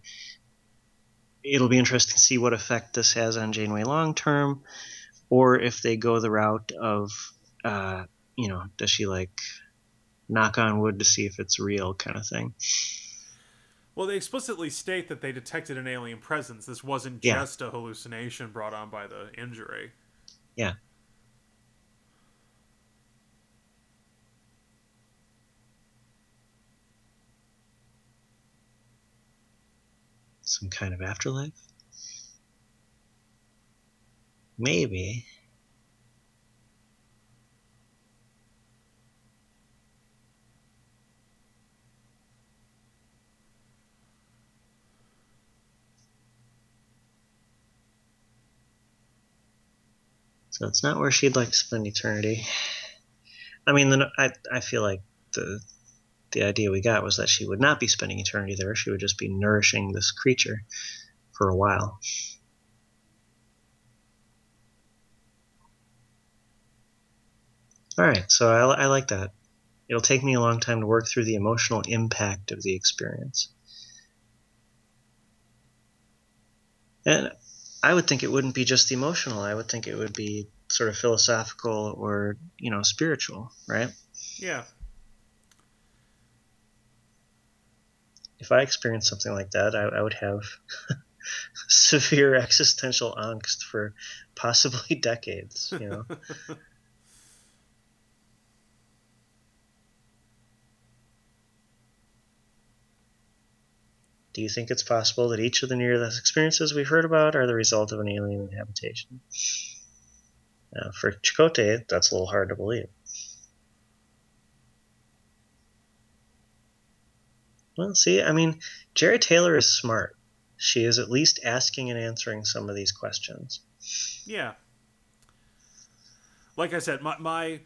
it'll be interesting to see what effect this has on Janeway long term, or if they go the route of, uh, you know, does she like knock on wood to see if it's real kind of thing. Well, they explicitly state that they detected an alien presence. This wasn't Yeah. just a hallucination brought on by the injury. Yeah. some kind of afterlife? Maybe. So it's not where she'd like to spend eternity. I mean, I I feel like the the idea we got was that she would not be spending eternity there. She would just be nourishing this creature for a while. All right, so I, I like that. It'll take me a long time to work through the emotional impact of the experience. And I would think it wouldn't be just emotional. I would think it would be sort of philosophical or, you know, spiritual, right? Yeah. If I experienced something like that, I, I would have severe existential angst for possibly decades, you know. Do you think it's possible that each of the near death experiences we've heard about are the result of an alien habitation? Now, uh, for Chakotay, that's a little hard to believe. Well, see, I mean, Jeri Taylor is smart. She is at least asking and answering some of these questions. Yeah. Like I said, my, my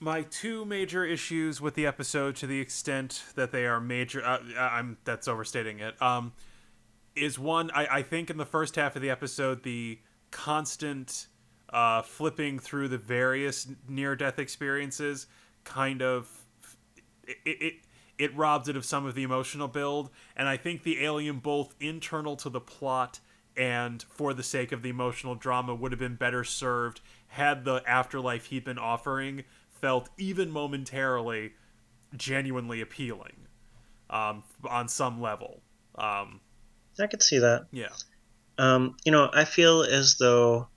my two major issues with the episode, to the extent that they are major, uh, I'm that's overstating it. Um, is one I, I think in the first half of the episode the constant uh, flipping through the various near death experiences kind of it it robs it of some of the emotional build, and I think the alien both internal to the plot and for the sake of the emotional drama would have been better served had the afterlife he'd been offering felt even momentarily genuinely appealing um, on some level. Um, I could see that. Yeah. Um, you know, I feel as though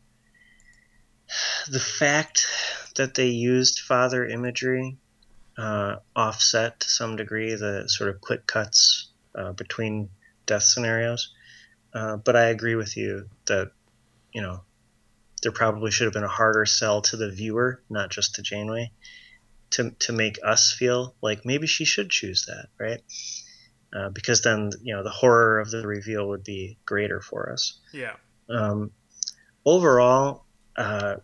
the fact that they used father imagery uh, offset to some degree the sort of quick cuts uh, between death scenarios. Uh, but I agree with you that, you know, there probably should have been a harder sell to the viewer, not just to Janeway, to to make us feel like maybe she should choose that, right? Uh, because then you know the horror of the reveal would be greater for us. Yeah. Um, overall, uh,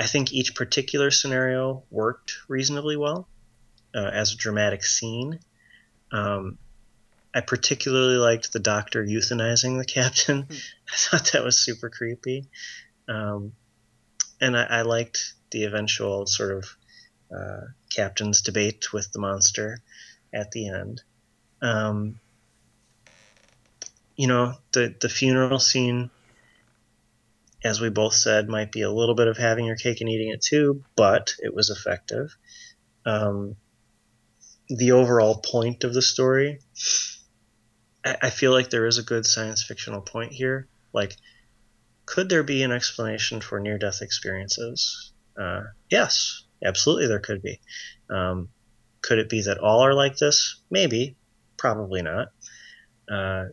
I think each particular scenario worked reasonably well uh, as a dramatic scene. Um, I particularly liked the doctor euthanizing the captain. I thought that was super creepy. Um, and I, I, liked the eventual sort of uh, captain's debate with the monster at the end. Um, you know, the, the funeral scene, as we both said, might be a little bit of having your cake and eating it too, but it was effective. Um, the overall point of the story, I, I feel like there is a good science fictional point here. Like, could there be an explanation for near death experiences? Uh, yes, absolutely, there could be. Um, could it be that all are like this? Maybe, probably not. Uh,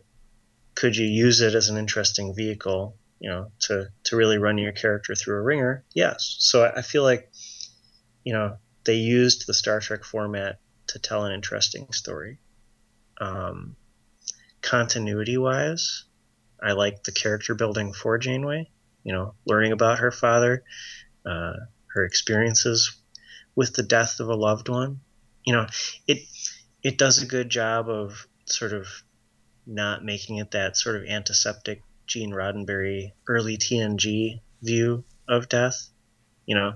could you use it as an interesting vehicle, you know, to to really run your character through a ringer? Yes. So I, feel like, you know, they used the Star Trek format to tell an interesting story. Um, continuity wise, I like the character building for Janeway. You know, learning about her father, uh, her experiences with the death of a loved one. You know, it it does a good job of sort of not making it that sort of antiseptic Gene Roddenberry early TNG view of death. You know,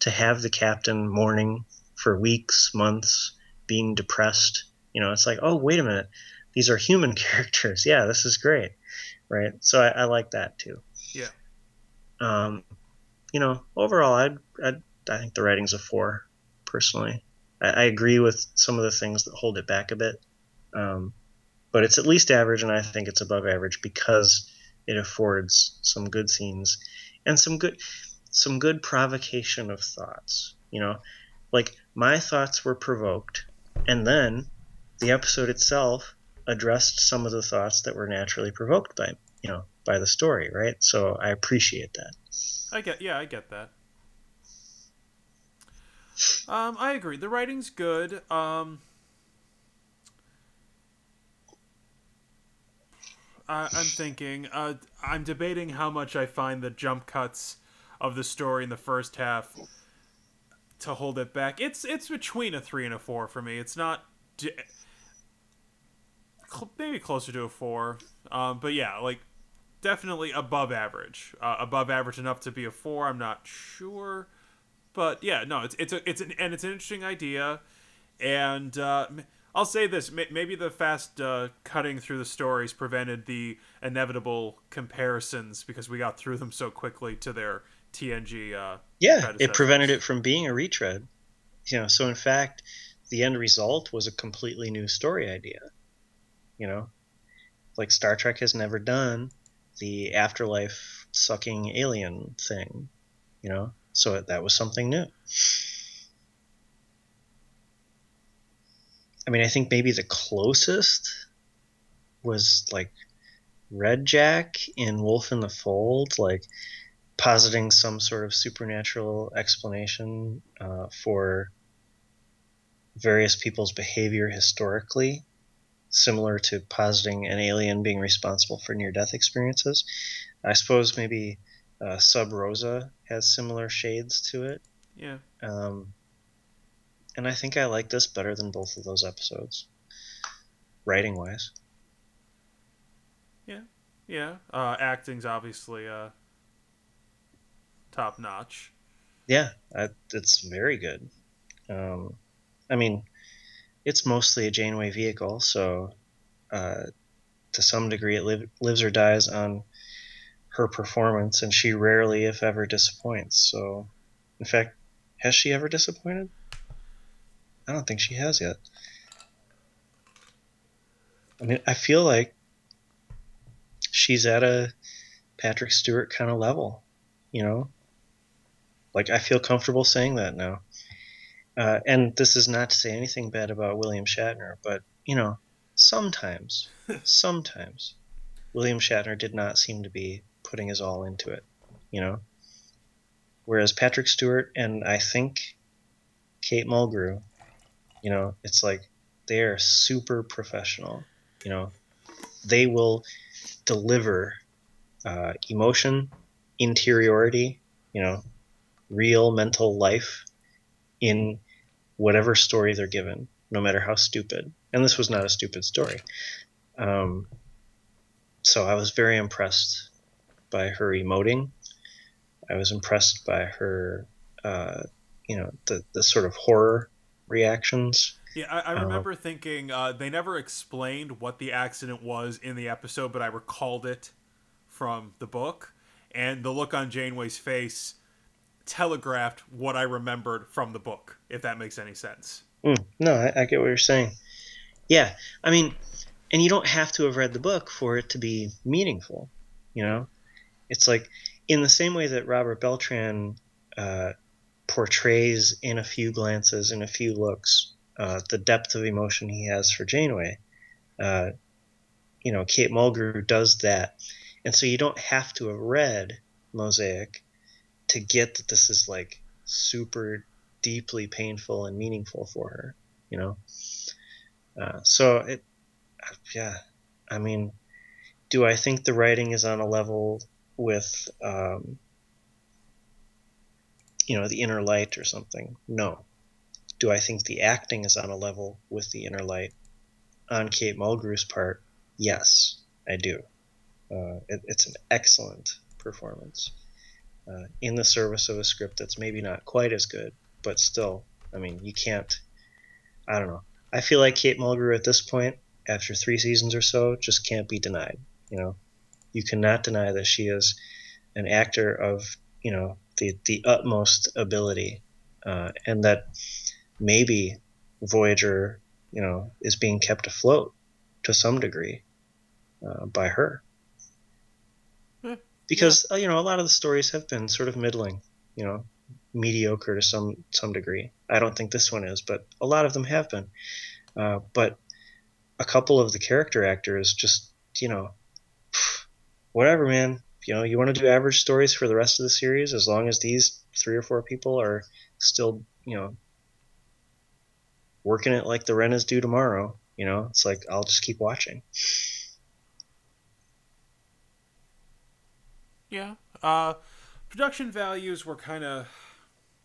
to have the captain mourning for weeks, months, being depressed. You know, it's like, oh, wait a minute, these are human characters. Yeah, this is great right? So I, I like that too. Yeah. Um, you know, overall, I'd, I'd I think the writing's a four, personally. I, I, agree with some of the things that hold it back a bit, um, but it's at least average, and I think it's above average because it affords some good scenes and some good some good provocation of thoughts. You know, like my thoughts were provoked, and then the episode itself addressed some of the thoughts that were naturally provoked by you know by the story right? So i appreciate that. I get yeah i get that. Um i agree. The writing's good. Um I'm thinking uh i'm debating how much i find the jump cuts of the story in the first half to hold it back. It's it's between a three and a four for me. It's not maybe closer to a four, um, but yeah, like definitely above average. Uh, above average enough to be a four. I'm not sure, but yeah, no, it's it's a it's an and it's an interesting idea, and uh, I'll say this: maybe the fast uh, cutting through the stories prevented the inevitable comparisons because we got through them so quickly to their TNG. Uh, yeah, it prevented it from being a retread. You know, so in fact, the end result was a completely new story idea. You know, like Star Trek has never done the afterlife sucking alien thing. You know, so that was something new. I mean, I think maybe the closest was like Redjac in Wolf in the Fold, like positing some sort of supernatural explanation uh, for various people's behavior historically, similar to positing an alien being responsible for near death experiences. I suppose maybe uh, Sub Rosa has similar shades to it. Yeah. Um, and I think I like this better than both of those episodes, writing wise. Yeah, yeah. Uh, acting's obviously uh, top notch. Yeah, I, it's very good. Um, I mean, it's mostly a Janeway vehicle, so uh, to some degree, it li- lives or dies on her performance, and she rarely, if ever, disappoints. So, in fact, has she ever disappointed? I don't think she has yet. I mean, I feel like she's at a Patrick Stewart kind of level, you know? Like, I feel comfortable saying that now. Uh, and this is not to say anything bad about William Shatner, but, you know, sometimes, sometimes, William Shatner did not seem to be putting his all into it, you know? Whereas Patrick Stewart and I think Kate Mulgrew you know, it's like they are super professional. You know, they will deliver uh, emotion, interiority, you know, real mental life in whatever story they're given, no matter how stupid. And this was not a stupid story. Um, so I was very impressed by her emoting. I was impressed by her, uh, you know, the, the sort of horror reactions. Yeah, I, I uh, remember uh, thinking uh, they never explained what the accident was in the episode, but I recalled it from the book, and the look on Janeway's face telegraphed what I remembered from the book. If that makes any sense. Mm, no, I, I get what you're saying. Yeah, I mean, and you don't have to have read the book for it to be meaningful. You know, it's like in the same way that Robert Beltran uh, portrays in a few glances, in a few looks, uh, the depth of emotion he has for Janeway. Uh, you know, Kate Mulgrew does that, and so you don't have to have read Mosaic to get that this is like super deeply painful and meaningful for her. You know, uh, so it, yeah, I mean, do I think the writing is on a level with um, you know, the inner light or something. No. Do I think the acting is on a level with the inner light on Kate Mulgrew's part? Yes, I do. Uh, it, it's an excellent performance uh, in the service of a script that's maybe not quite as good, but still, I mean, you can't. I don't know. I feel like Kate Mulgrew at this point, after three seasons or so, just can't be denied. You know, you cannot deny that she is an actor of you know the the utmost ability, uh, and that maybe Voyager, you know, is being kept afloat to some degree uh, by her. Hmm. Because yeah. uh, you know a lot of the stories have been sort of middling, you know, mediocre to some some degree. I don't think this one is, but a lot of them have been. Uh, but a couple of the character actors just, you know, whatever, man you know you want to do average stories for the rest of the series as long as these three or four people are still you know working it like the rent is due tomorrow you know it's like i'll just keep watching yeah uh production values were kind of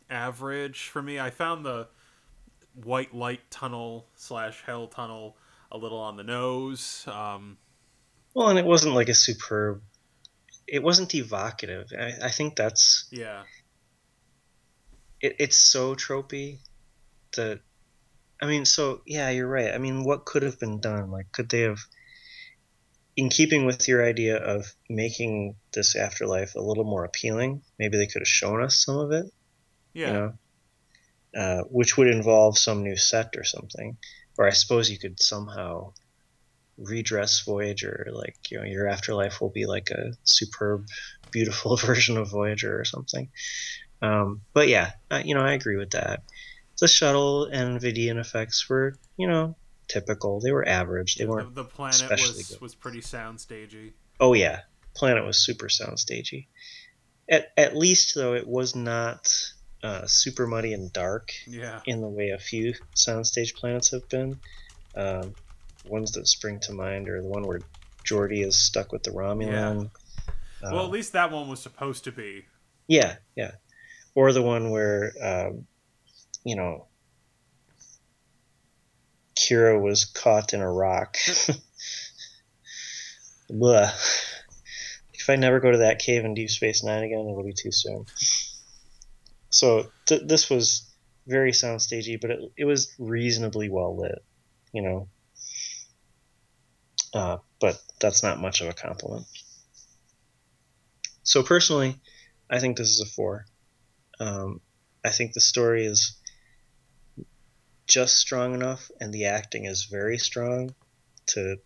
average for me. I found the white light tunnel slash hell tunnel a little on the nose. Um, well, and it wasn't like a superb. It wasn't evocative. I, I think that's yeah. It, it's so tropey that I mean, so yeah, you're right. I mean, what could have been done? Like, could they have, in keeping with your idea of making this afterlife a little more appealing, maybe they could have shown us some of it. Yeah. You know, uh, which would involve some new set or something, or I suppose you could somehow redress Voyager. Like, you know, your afterlife will be like a superb, beautiful version of Voyager or something. Um, but yeah, uh, you know, I agree with that the shuttle and Vidian effects were, you know, typical. They were average. They weren't. The, the planet was good. was pretty soundstagey. Oh yeah, planet was super soundstagey. At at least though, it was not uh, super muddy and dark. Yeah. In the way a few soundstage planets have been. Um, ones that spring to mind are the one where Geordi is stuck with the Romulan. Yeah. Uh, well, at least that one was supposed to be. Yeah, yeah. Or the one where um, you know, Kira was caught in a rock. Blah. If I never go to that cave in Deep Space Nine again, it'll be too soon. So th- this was very soundstagey, but it, it was reasonably well lit, you know. Uh, but that's not much of a compliment. So personally, I think this is a four. Um, I think the story is just strong enough and the acting is very strong to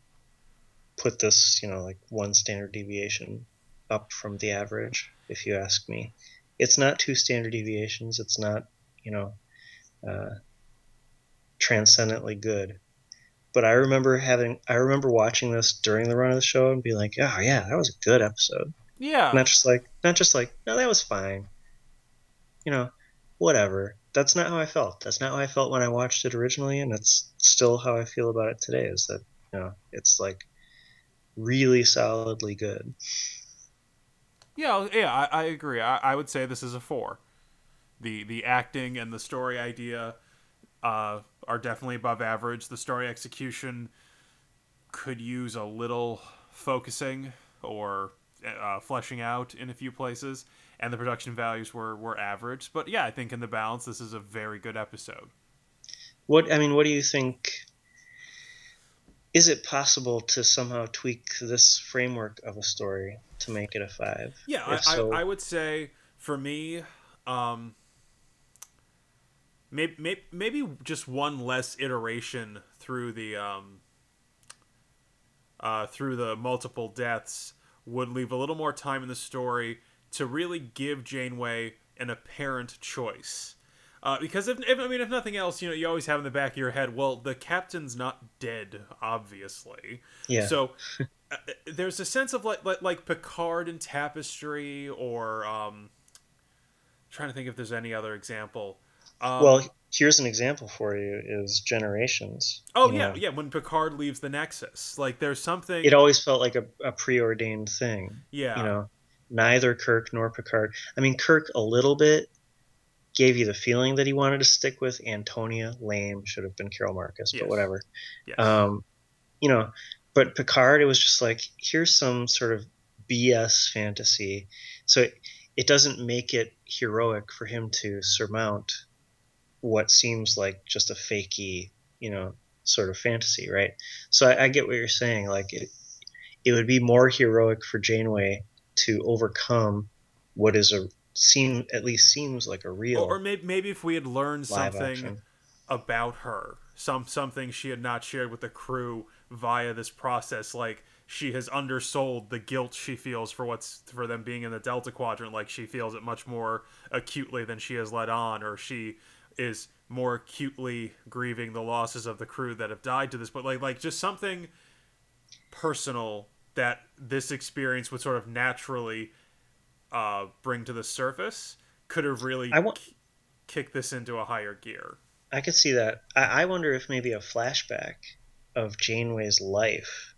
put this, you know, like one standard deviation up from the average, if you ask me. It's not two standard deviations. It's not, you know, uh, transcendently good. But I remember having, I remember watching this during the run of the show and be like, oh yeah, that was a good episode. Yeah. Not just like, not just like, no, that was fine. You know, whatever that's not how I felt. That's not how I felt when I watched it originally, and it's still how I feel about it today. Is that you know it's like really solidly good. Yeah, yeah, I, I agree. I, I, would say this is a four. The the acting and the story idea uh, are definitely above average. The story execution could use a little focusing or uh, fleshing out in a few places and the production values were were average. But yeah, I think in the balance, this is a very good episode. What I mean, what do you think? Is it possible to somehow tweak this framework of a story to make it a five? Yeah, I, so... I, I, would say for me, um, maybe, maybe maybe just one less iteration through the um, uh, through the multiple deaths would leave a little more time in the story to really give Janeway an apparent choice. Uh, because if, if I mean if nothing else, you know you always have in the back of your head, well, the captain's not dead, obviously. Yeah. So uh, there's a sense of like, like like Picard and Tapestry, or um, trying to think if there's any other example. Um, well, here's an example for you: is Generations. Oh yeah, know? yeah. When Picard leaves the Nexus, like there's something. It always felt like a, a preordained thing. Yeah. You know neither Kirk nor Picard. I mean, Kirk a little bit gave you the feeling that he wanted to stick with Antonia. Lame should have been Carol Marcus, yes. but whatever. Yes. Um, you know, but Picard, it was just like here's some sort of BS fantasy. So it, it doesn't make it heroic for him to surmount what seems like just a fakey, you know, sort of fantasy, right? So I, I get what you're saying. Like it, it would be more heroic for Janeway to overcome what is a seem at least seems like a real or, maybe maybe if we had learned something action. about her some something she had not shared with the crew via this process like she has undersold the guilt she feels for what's for them being in the delta quadrant like she feels it much more acutely than she has let on or she is more acutely grieving the losses of the crew that have died to this but like like just something personal that this experience would sort of naturally uh, bring to the surface could have really I k- kicked this into a higher gear. I could see that. I-, I wonder if maybe a flashback of Janeway's life,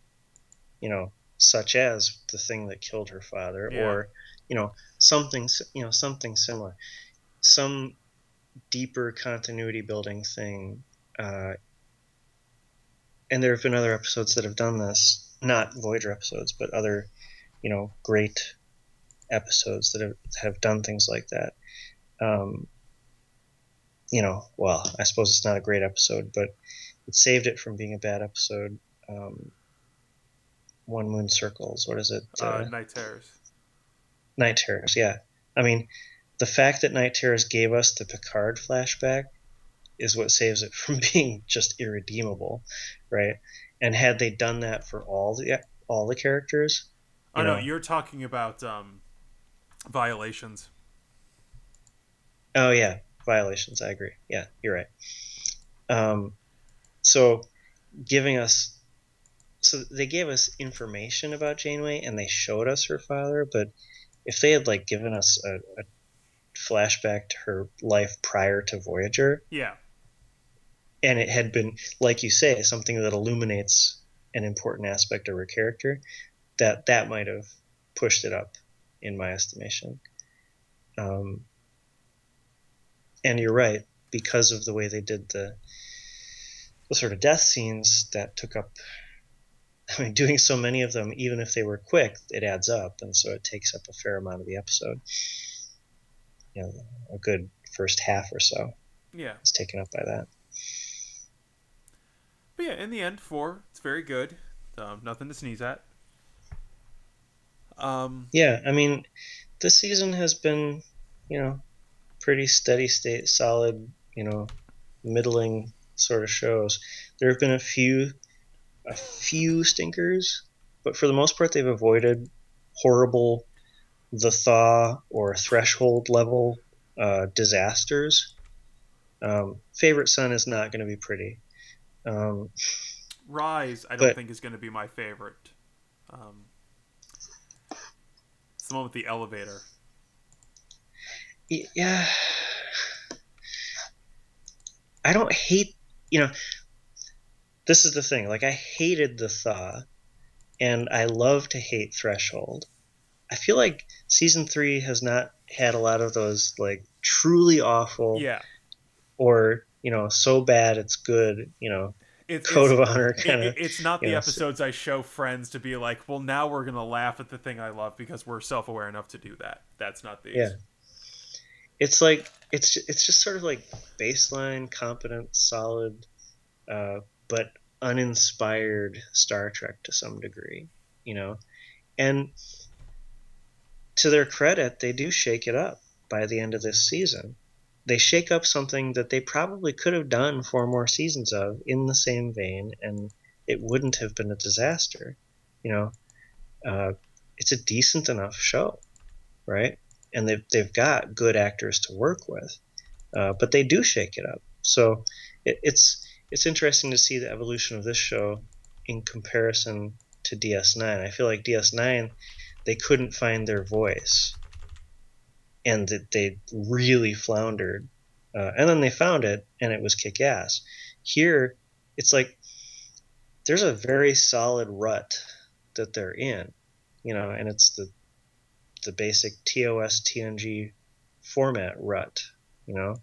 you know, such as the thing that killed her father, yeah. or you know something you know something similar some deeper continuity building thing uh, and there have been other episodes that have done this not voyager episodes but other you know great episodes that have, have done things like that. Um, you know well i suppose it's not a great episode but it saved it from being a bad episode. Um, one moon circles what is it? Uh, night terrors. Night terrors yeah. I mean the fact that night terrors gave us the picard flashback is what saves it from being just irredeemable right? And had they done that for all the all the characters oh know, no you're talking about um violations. Oh yeah. Violations. I agree. Yeah you're right. Um so giving us so they gave us information about Janeway and they showed us her father, but if they had like given us a, a flashback to her life prior to Voyager, yeah, and it had been like you say something that illuminates an important aspect of her character, that that might have pushed it up in my estimation. Um, and you're right because of the way they did the the sort of death scenes that took up I mean, doing so many of them, even if they were quick, it adds up, and so it takes up a fair amount of the episode. You know, a good first half or so. Yeah, it's taken up by that. But yeah, in the end, four. It's very good. Um, nothing to sneeze at. Um, yeah, I mean, this season has been, you know, pretty steady state, solid, you know, middling sort of shows. There have been a few a few stinkers, but for the most part they've avoided horrible the thaw or threshold level uh, disasters. Um, favorite son is not going to be pretty. Um, Rise, I don't but, think is going to be my favorite. Um, it's the one with the elevator. Yeah, I don't hate. You know, this is the thing. Like I hated the thaw, and I love to hate Threshold. I feel like season three has not had a lot of those like truly awful, yeah, or you know, so bad it's good, you know, it's, code it's, of honor kind of. It, it's not the know, episodes so, I show friends to be like, well, now we're gonna laugh at the thing I love because we're self aware enough to do that. That's not the Yeah. It's like it's it's just sort of like baseline, competent, solid, uh, but uninspired Star Trek to some degree, you know. And to their credit, they do shake it up by the end of this season. They shake up something that they probably could have done four more seasons of in the same vein, and it wouldn't have been a disaster. You know, uh, it's a decent enough show, right? And they've, they've got good actors to work with, uh, but they do shake it up. So it, it's it's interesting to see the evolution of this show in comparison to DS9. I feel like DS9 they couldn't find their voice, and that they really floundered, uh, and then they found it, and it was kick ass. Here, it's like there's a very solid rut that they're in, you know, and it's the the basic TOS TNG format rut, you know.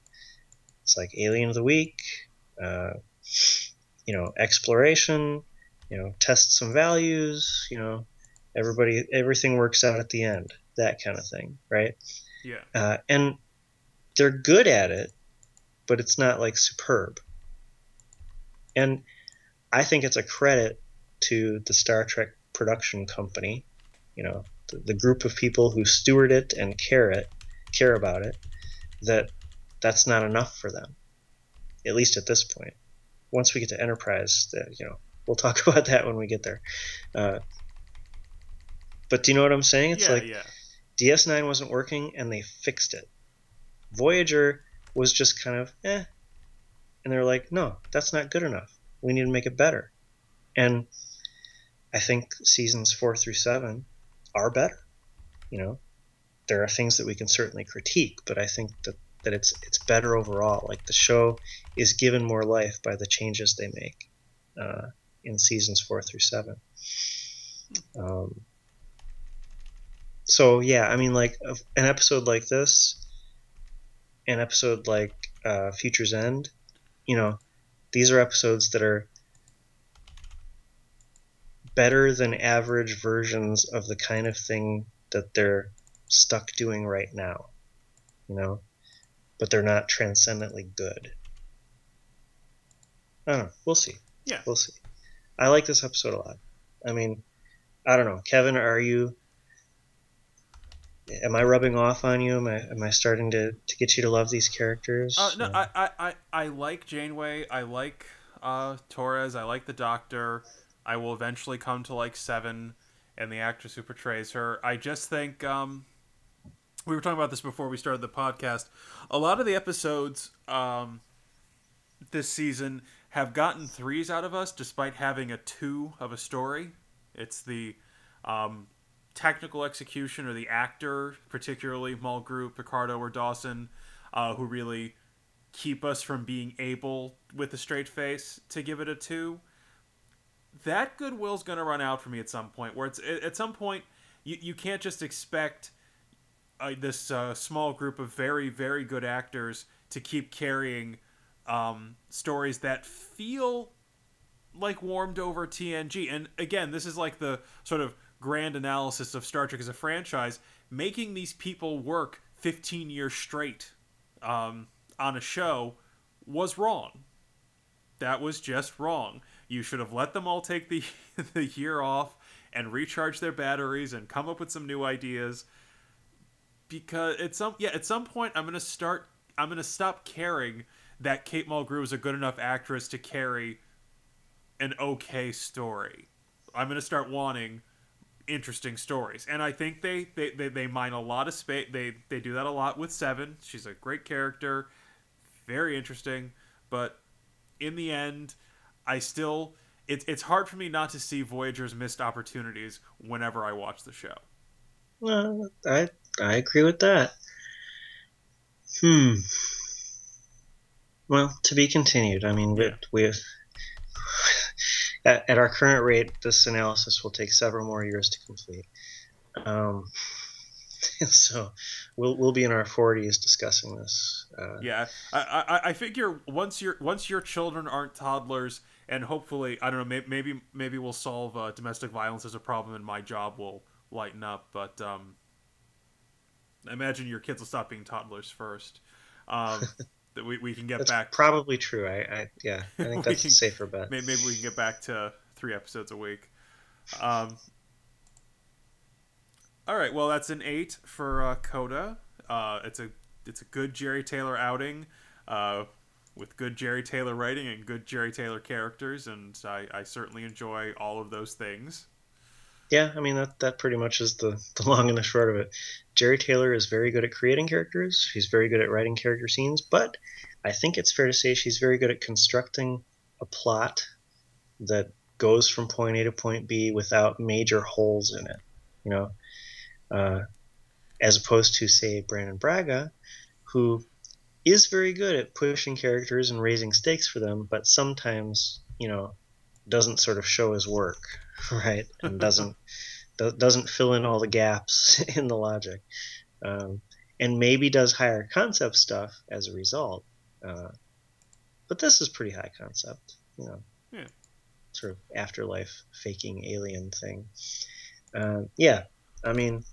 It's like Alien of the Week, uh, you know, exploration, you know, test some values, you know, everybody, everything works out at the end, that kind of thing, right? Yeah. Uh, and they're good at it, but it's not like superb. And I think it's a credit to the Star Trek production company, you know, the, the group of people who steward it and care it, care about it, that that's not enough for them, at least at this point once we get to enterprise, that you know, we'll talk about that when we get there. Uh, but do you know what I'm saying? It's yeah, like yeah. DS9 wasn't working and they fixed it. Voyager was just kind of eh, and they're like, no, that's not good enough. We need to make it better. And I think seasons four through seven are better. You know, there are things that we can certainly critique, but I think that that it's it's better overall. Like the show is given more life by the changes they make uh, in seasons four through seven. Um, so yeah, I mean, like an episode like this, an episode like uh, Future's End, you know, these are episodes that are better than average versions of the kind of thing that they're stuck doing right now, you know, but they're not transcendently good. I don't know. We'll see. Yeah, we'll see. I like this episode a lot. I mean, I don't know, Kevin. Are you? Am I rubbing off on you? Am I am I starting to, to get you to love these characters? Uh, no, I, I, I, I like Janeway. I like uh, Torres. I like the Doctor. I will eventually come to like Seven and the actress who portrays her. I just think um, we were talking about this before we started the podcast. A lot of the episodes um, this season have gotten threes out of us despite having a two of a story. It's the um, technical execution or the actor, particularly Mulgrew, Picardo, or Dawson, uh, who really keep us from being able, with a straight face, to give it a two. That goodwill's going to run out for me at some point. Where it's at some point, you, you can't just expect uh, this uh, small group of very very good actors to keep carrying um, stories that feel like warmed over TNG. And again, this is like the sort of grand analysis of Star Trek as a franchise, making these people work 15 years straight um, on a show was wrong. That was just wrong. You should have let them all take the the year off and recharge their batteries and come up with some new ideas. Because at some yeah, at some point I'm gonna start I'm gonna stop caring that Kate Mulgrew is a good enough actress to carry an okay story. I'm to start wanting interesting stories. And I think they, they, they, they mine a lot of space. They, they do that a lot with Seven. She's a great character, very interesting. But in the end, I still. It's, it's hard for me not to see Voyager's missed opportunities whenever I watch the show. Well, I, I agree with that. Hmm. Well, to be continued. I mean, yeah. we, we at, at, our current rate, this analysis will take several more years to complete. Um, so we'll we'll be in our 40s discussing this. Uh, yeah, I, I I figure once your once your children aren't toddlers, and hopefully I don't know maybe maybe we'll solve uh, domestic violence as a problem, and my job will lighten up. But um, I imagine your kids will stop being toddlers first. Um, that we, we can get That's back. Probably true. I, I yeah, I think that's can, a safer bet. Maybe, maybe we can get back to three episodes a week. Um, all right, well that's an eight for uh, Coda. Uh, it's a it's a good Jeri Taylor outing, uh, with good Jeri Taylor writing and good Jeri Taylor characters, and I, I certainly enjoy all of those things. Yeah, I mean that that pretty much is the, the long and the short of it. Jeri Taylor is very good at creating characters. She's very good at writing character scenes, but I think it's fair to say she's very good at constructing a plot that goes from point A to point B without major holes in it. You know, uh, as opposed to say Brannon Braga, who is very good at pushing characters and raising stakes for them, but sometimes you know doesn't sort of show his work right, and doesn't doesn't fill in all the gaps in the logic, um, and maybe does higher concept stuff as a result. Uh, but this is pretty high concept, you know. Yeah. Sort of afterlife faking alien thing. Uh, yeah, I mean,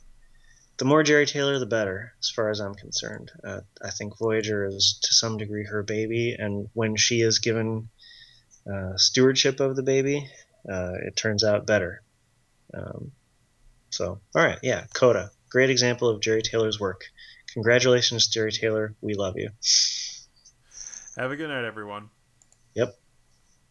the more Jeri Taylor, the better, as far as I'm concerned. Uh, I think Voyager is to some degree her baby, and when she is given uh, stewardship of the baby, uh, it turns out better. Um, so, all right, yeah, Coda, great example of Jeri Taylor's work. Congratulations, Jeri Taylor. We love you. Have a good night, everyone. Yep.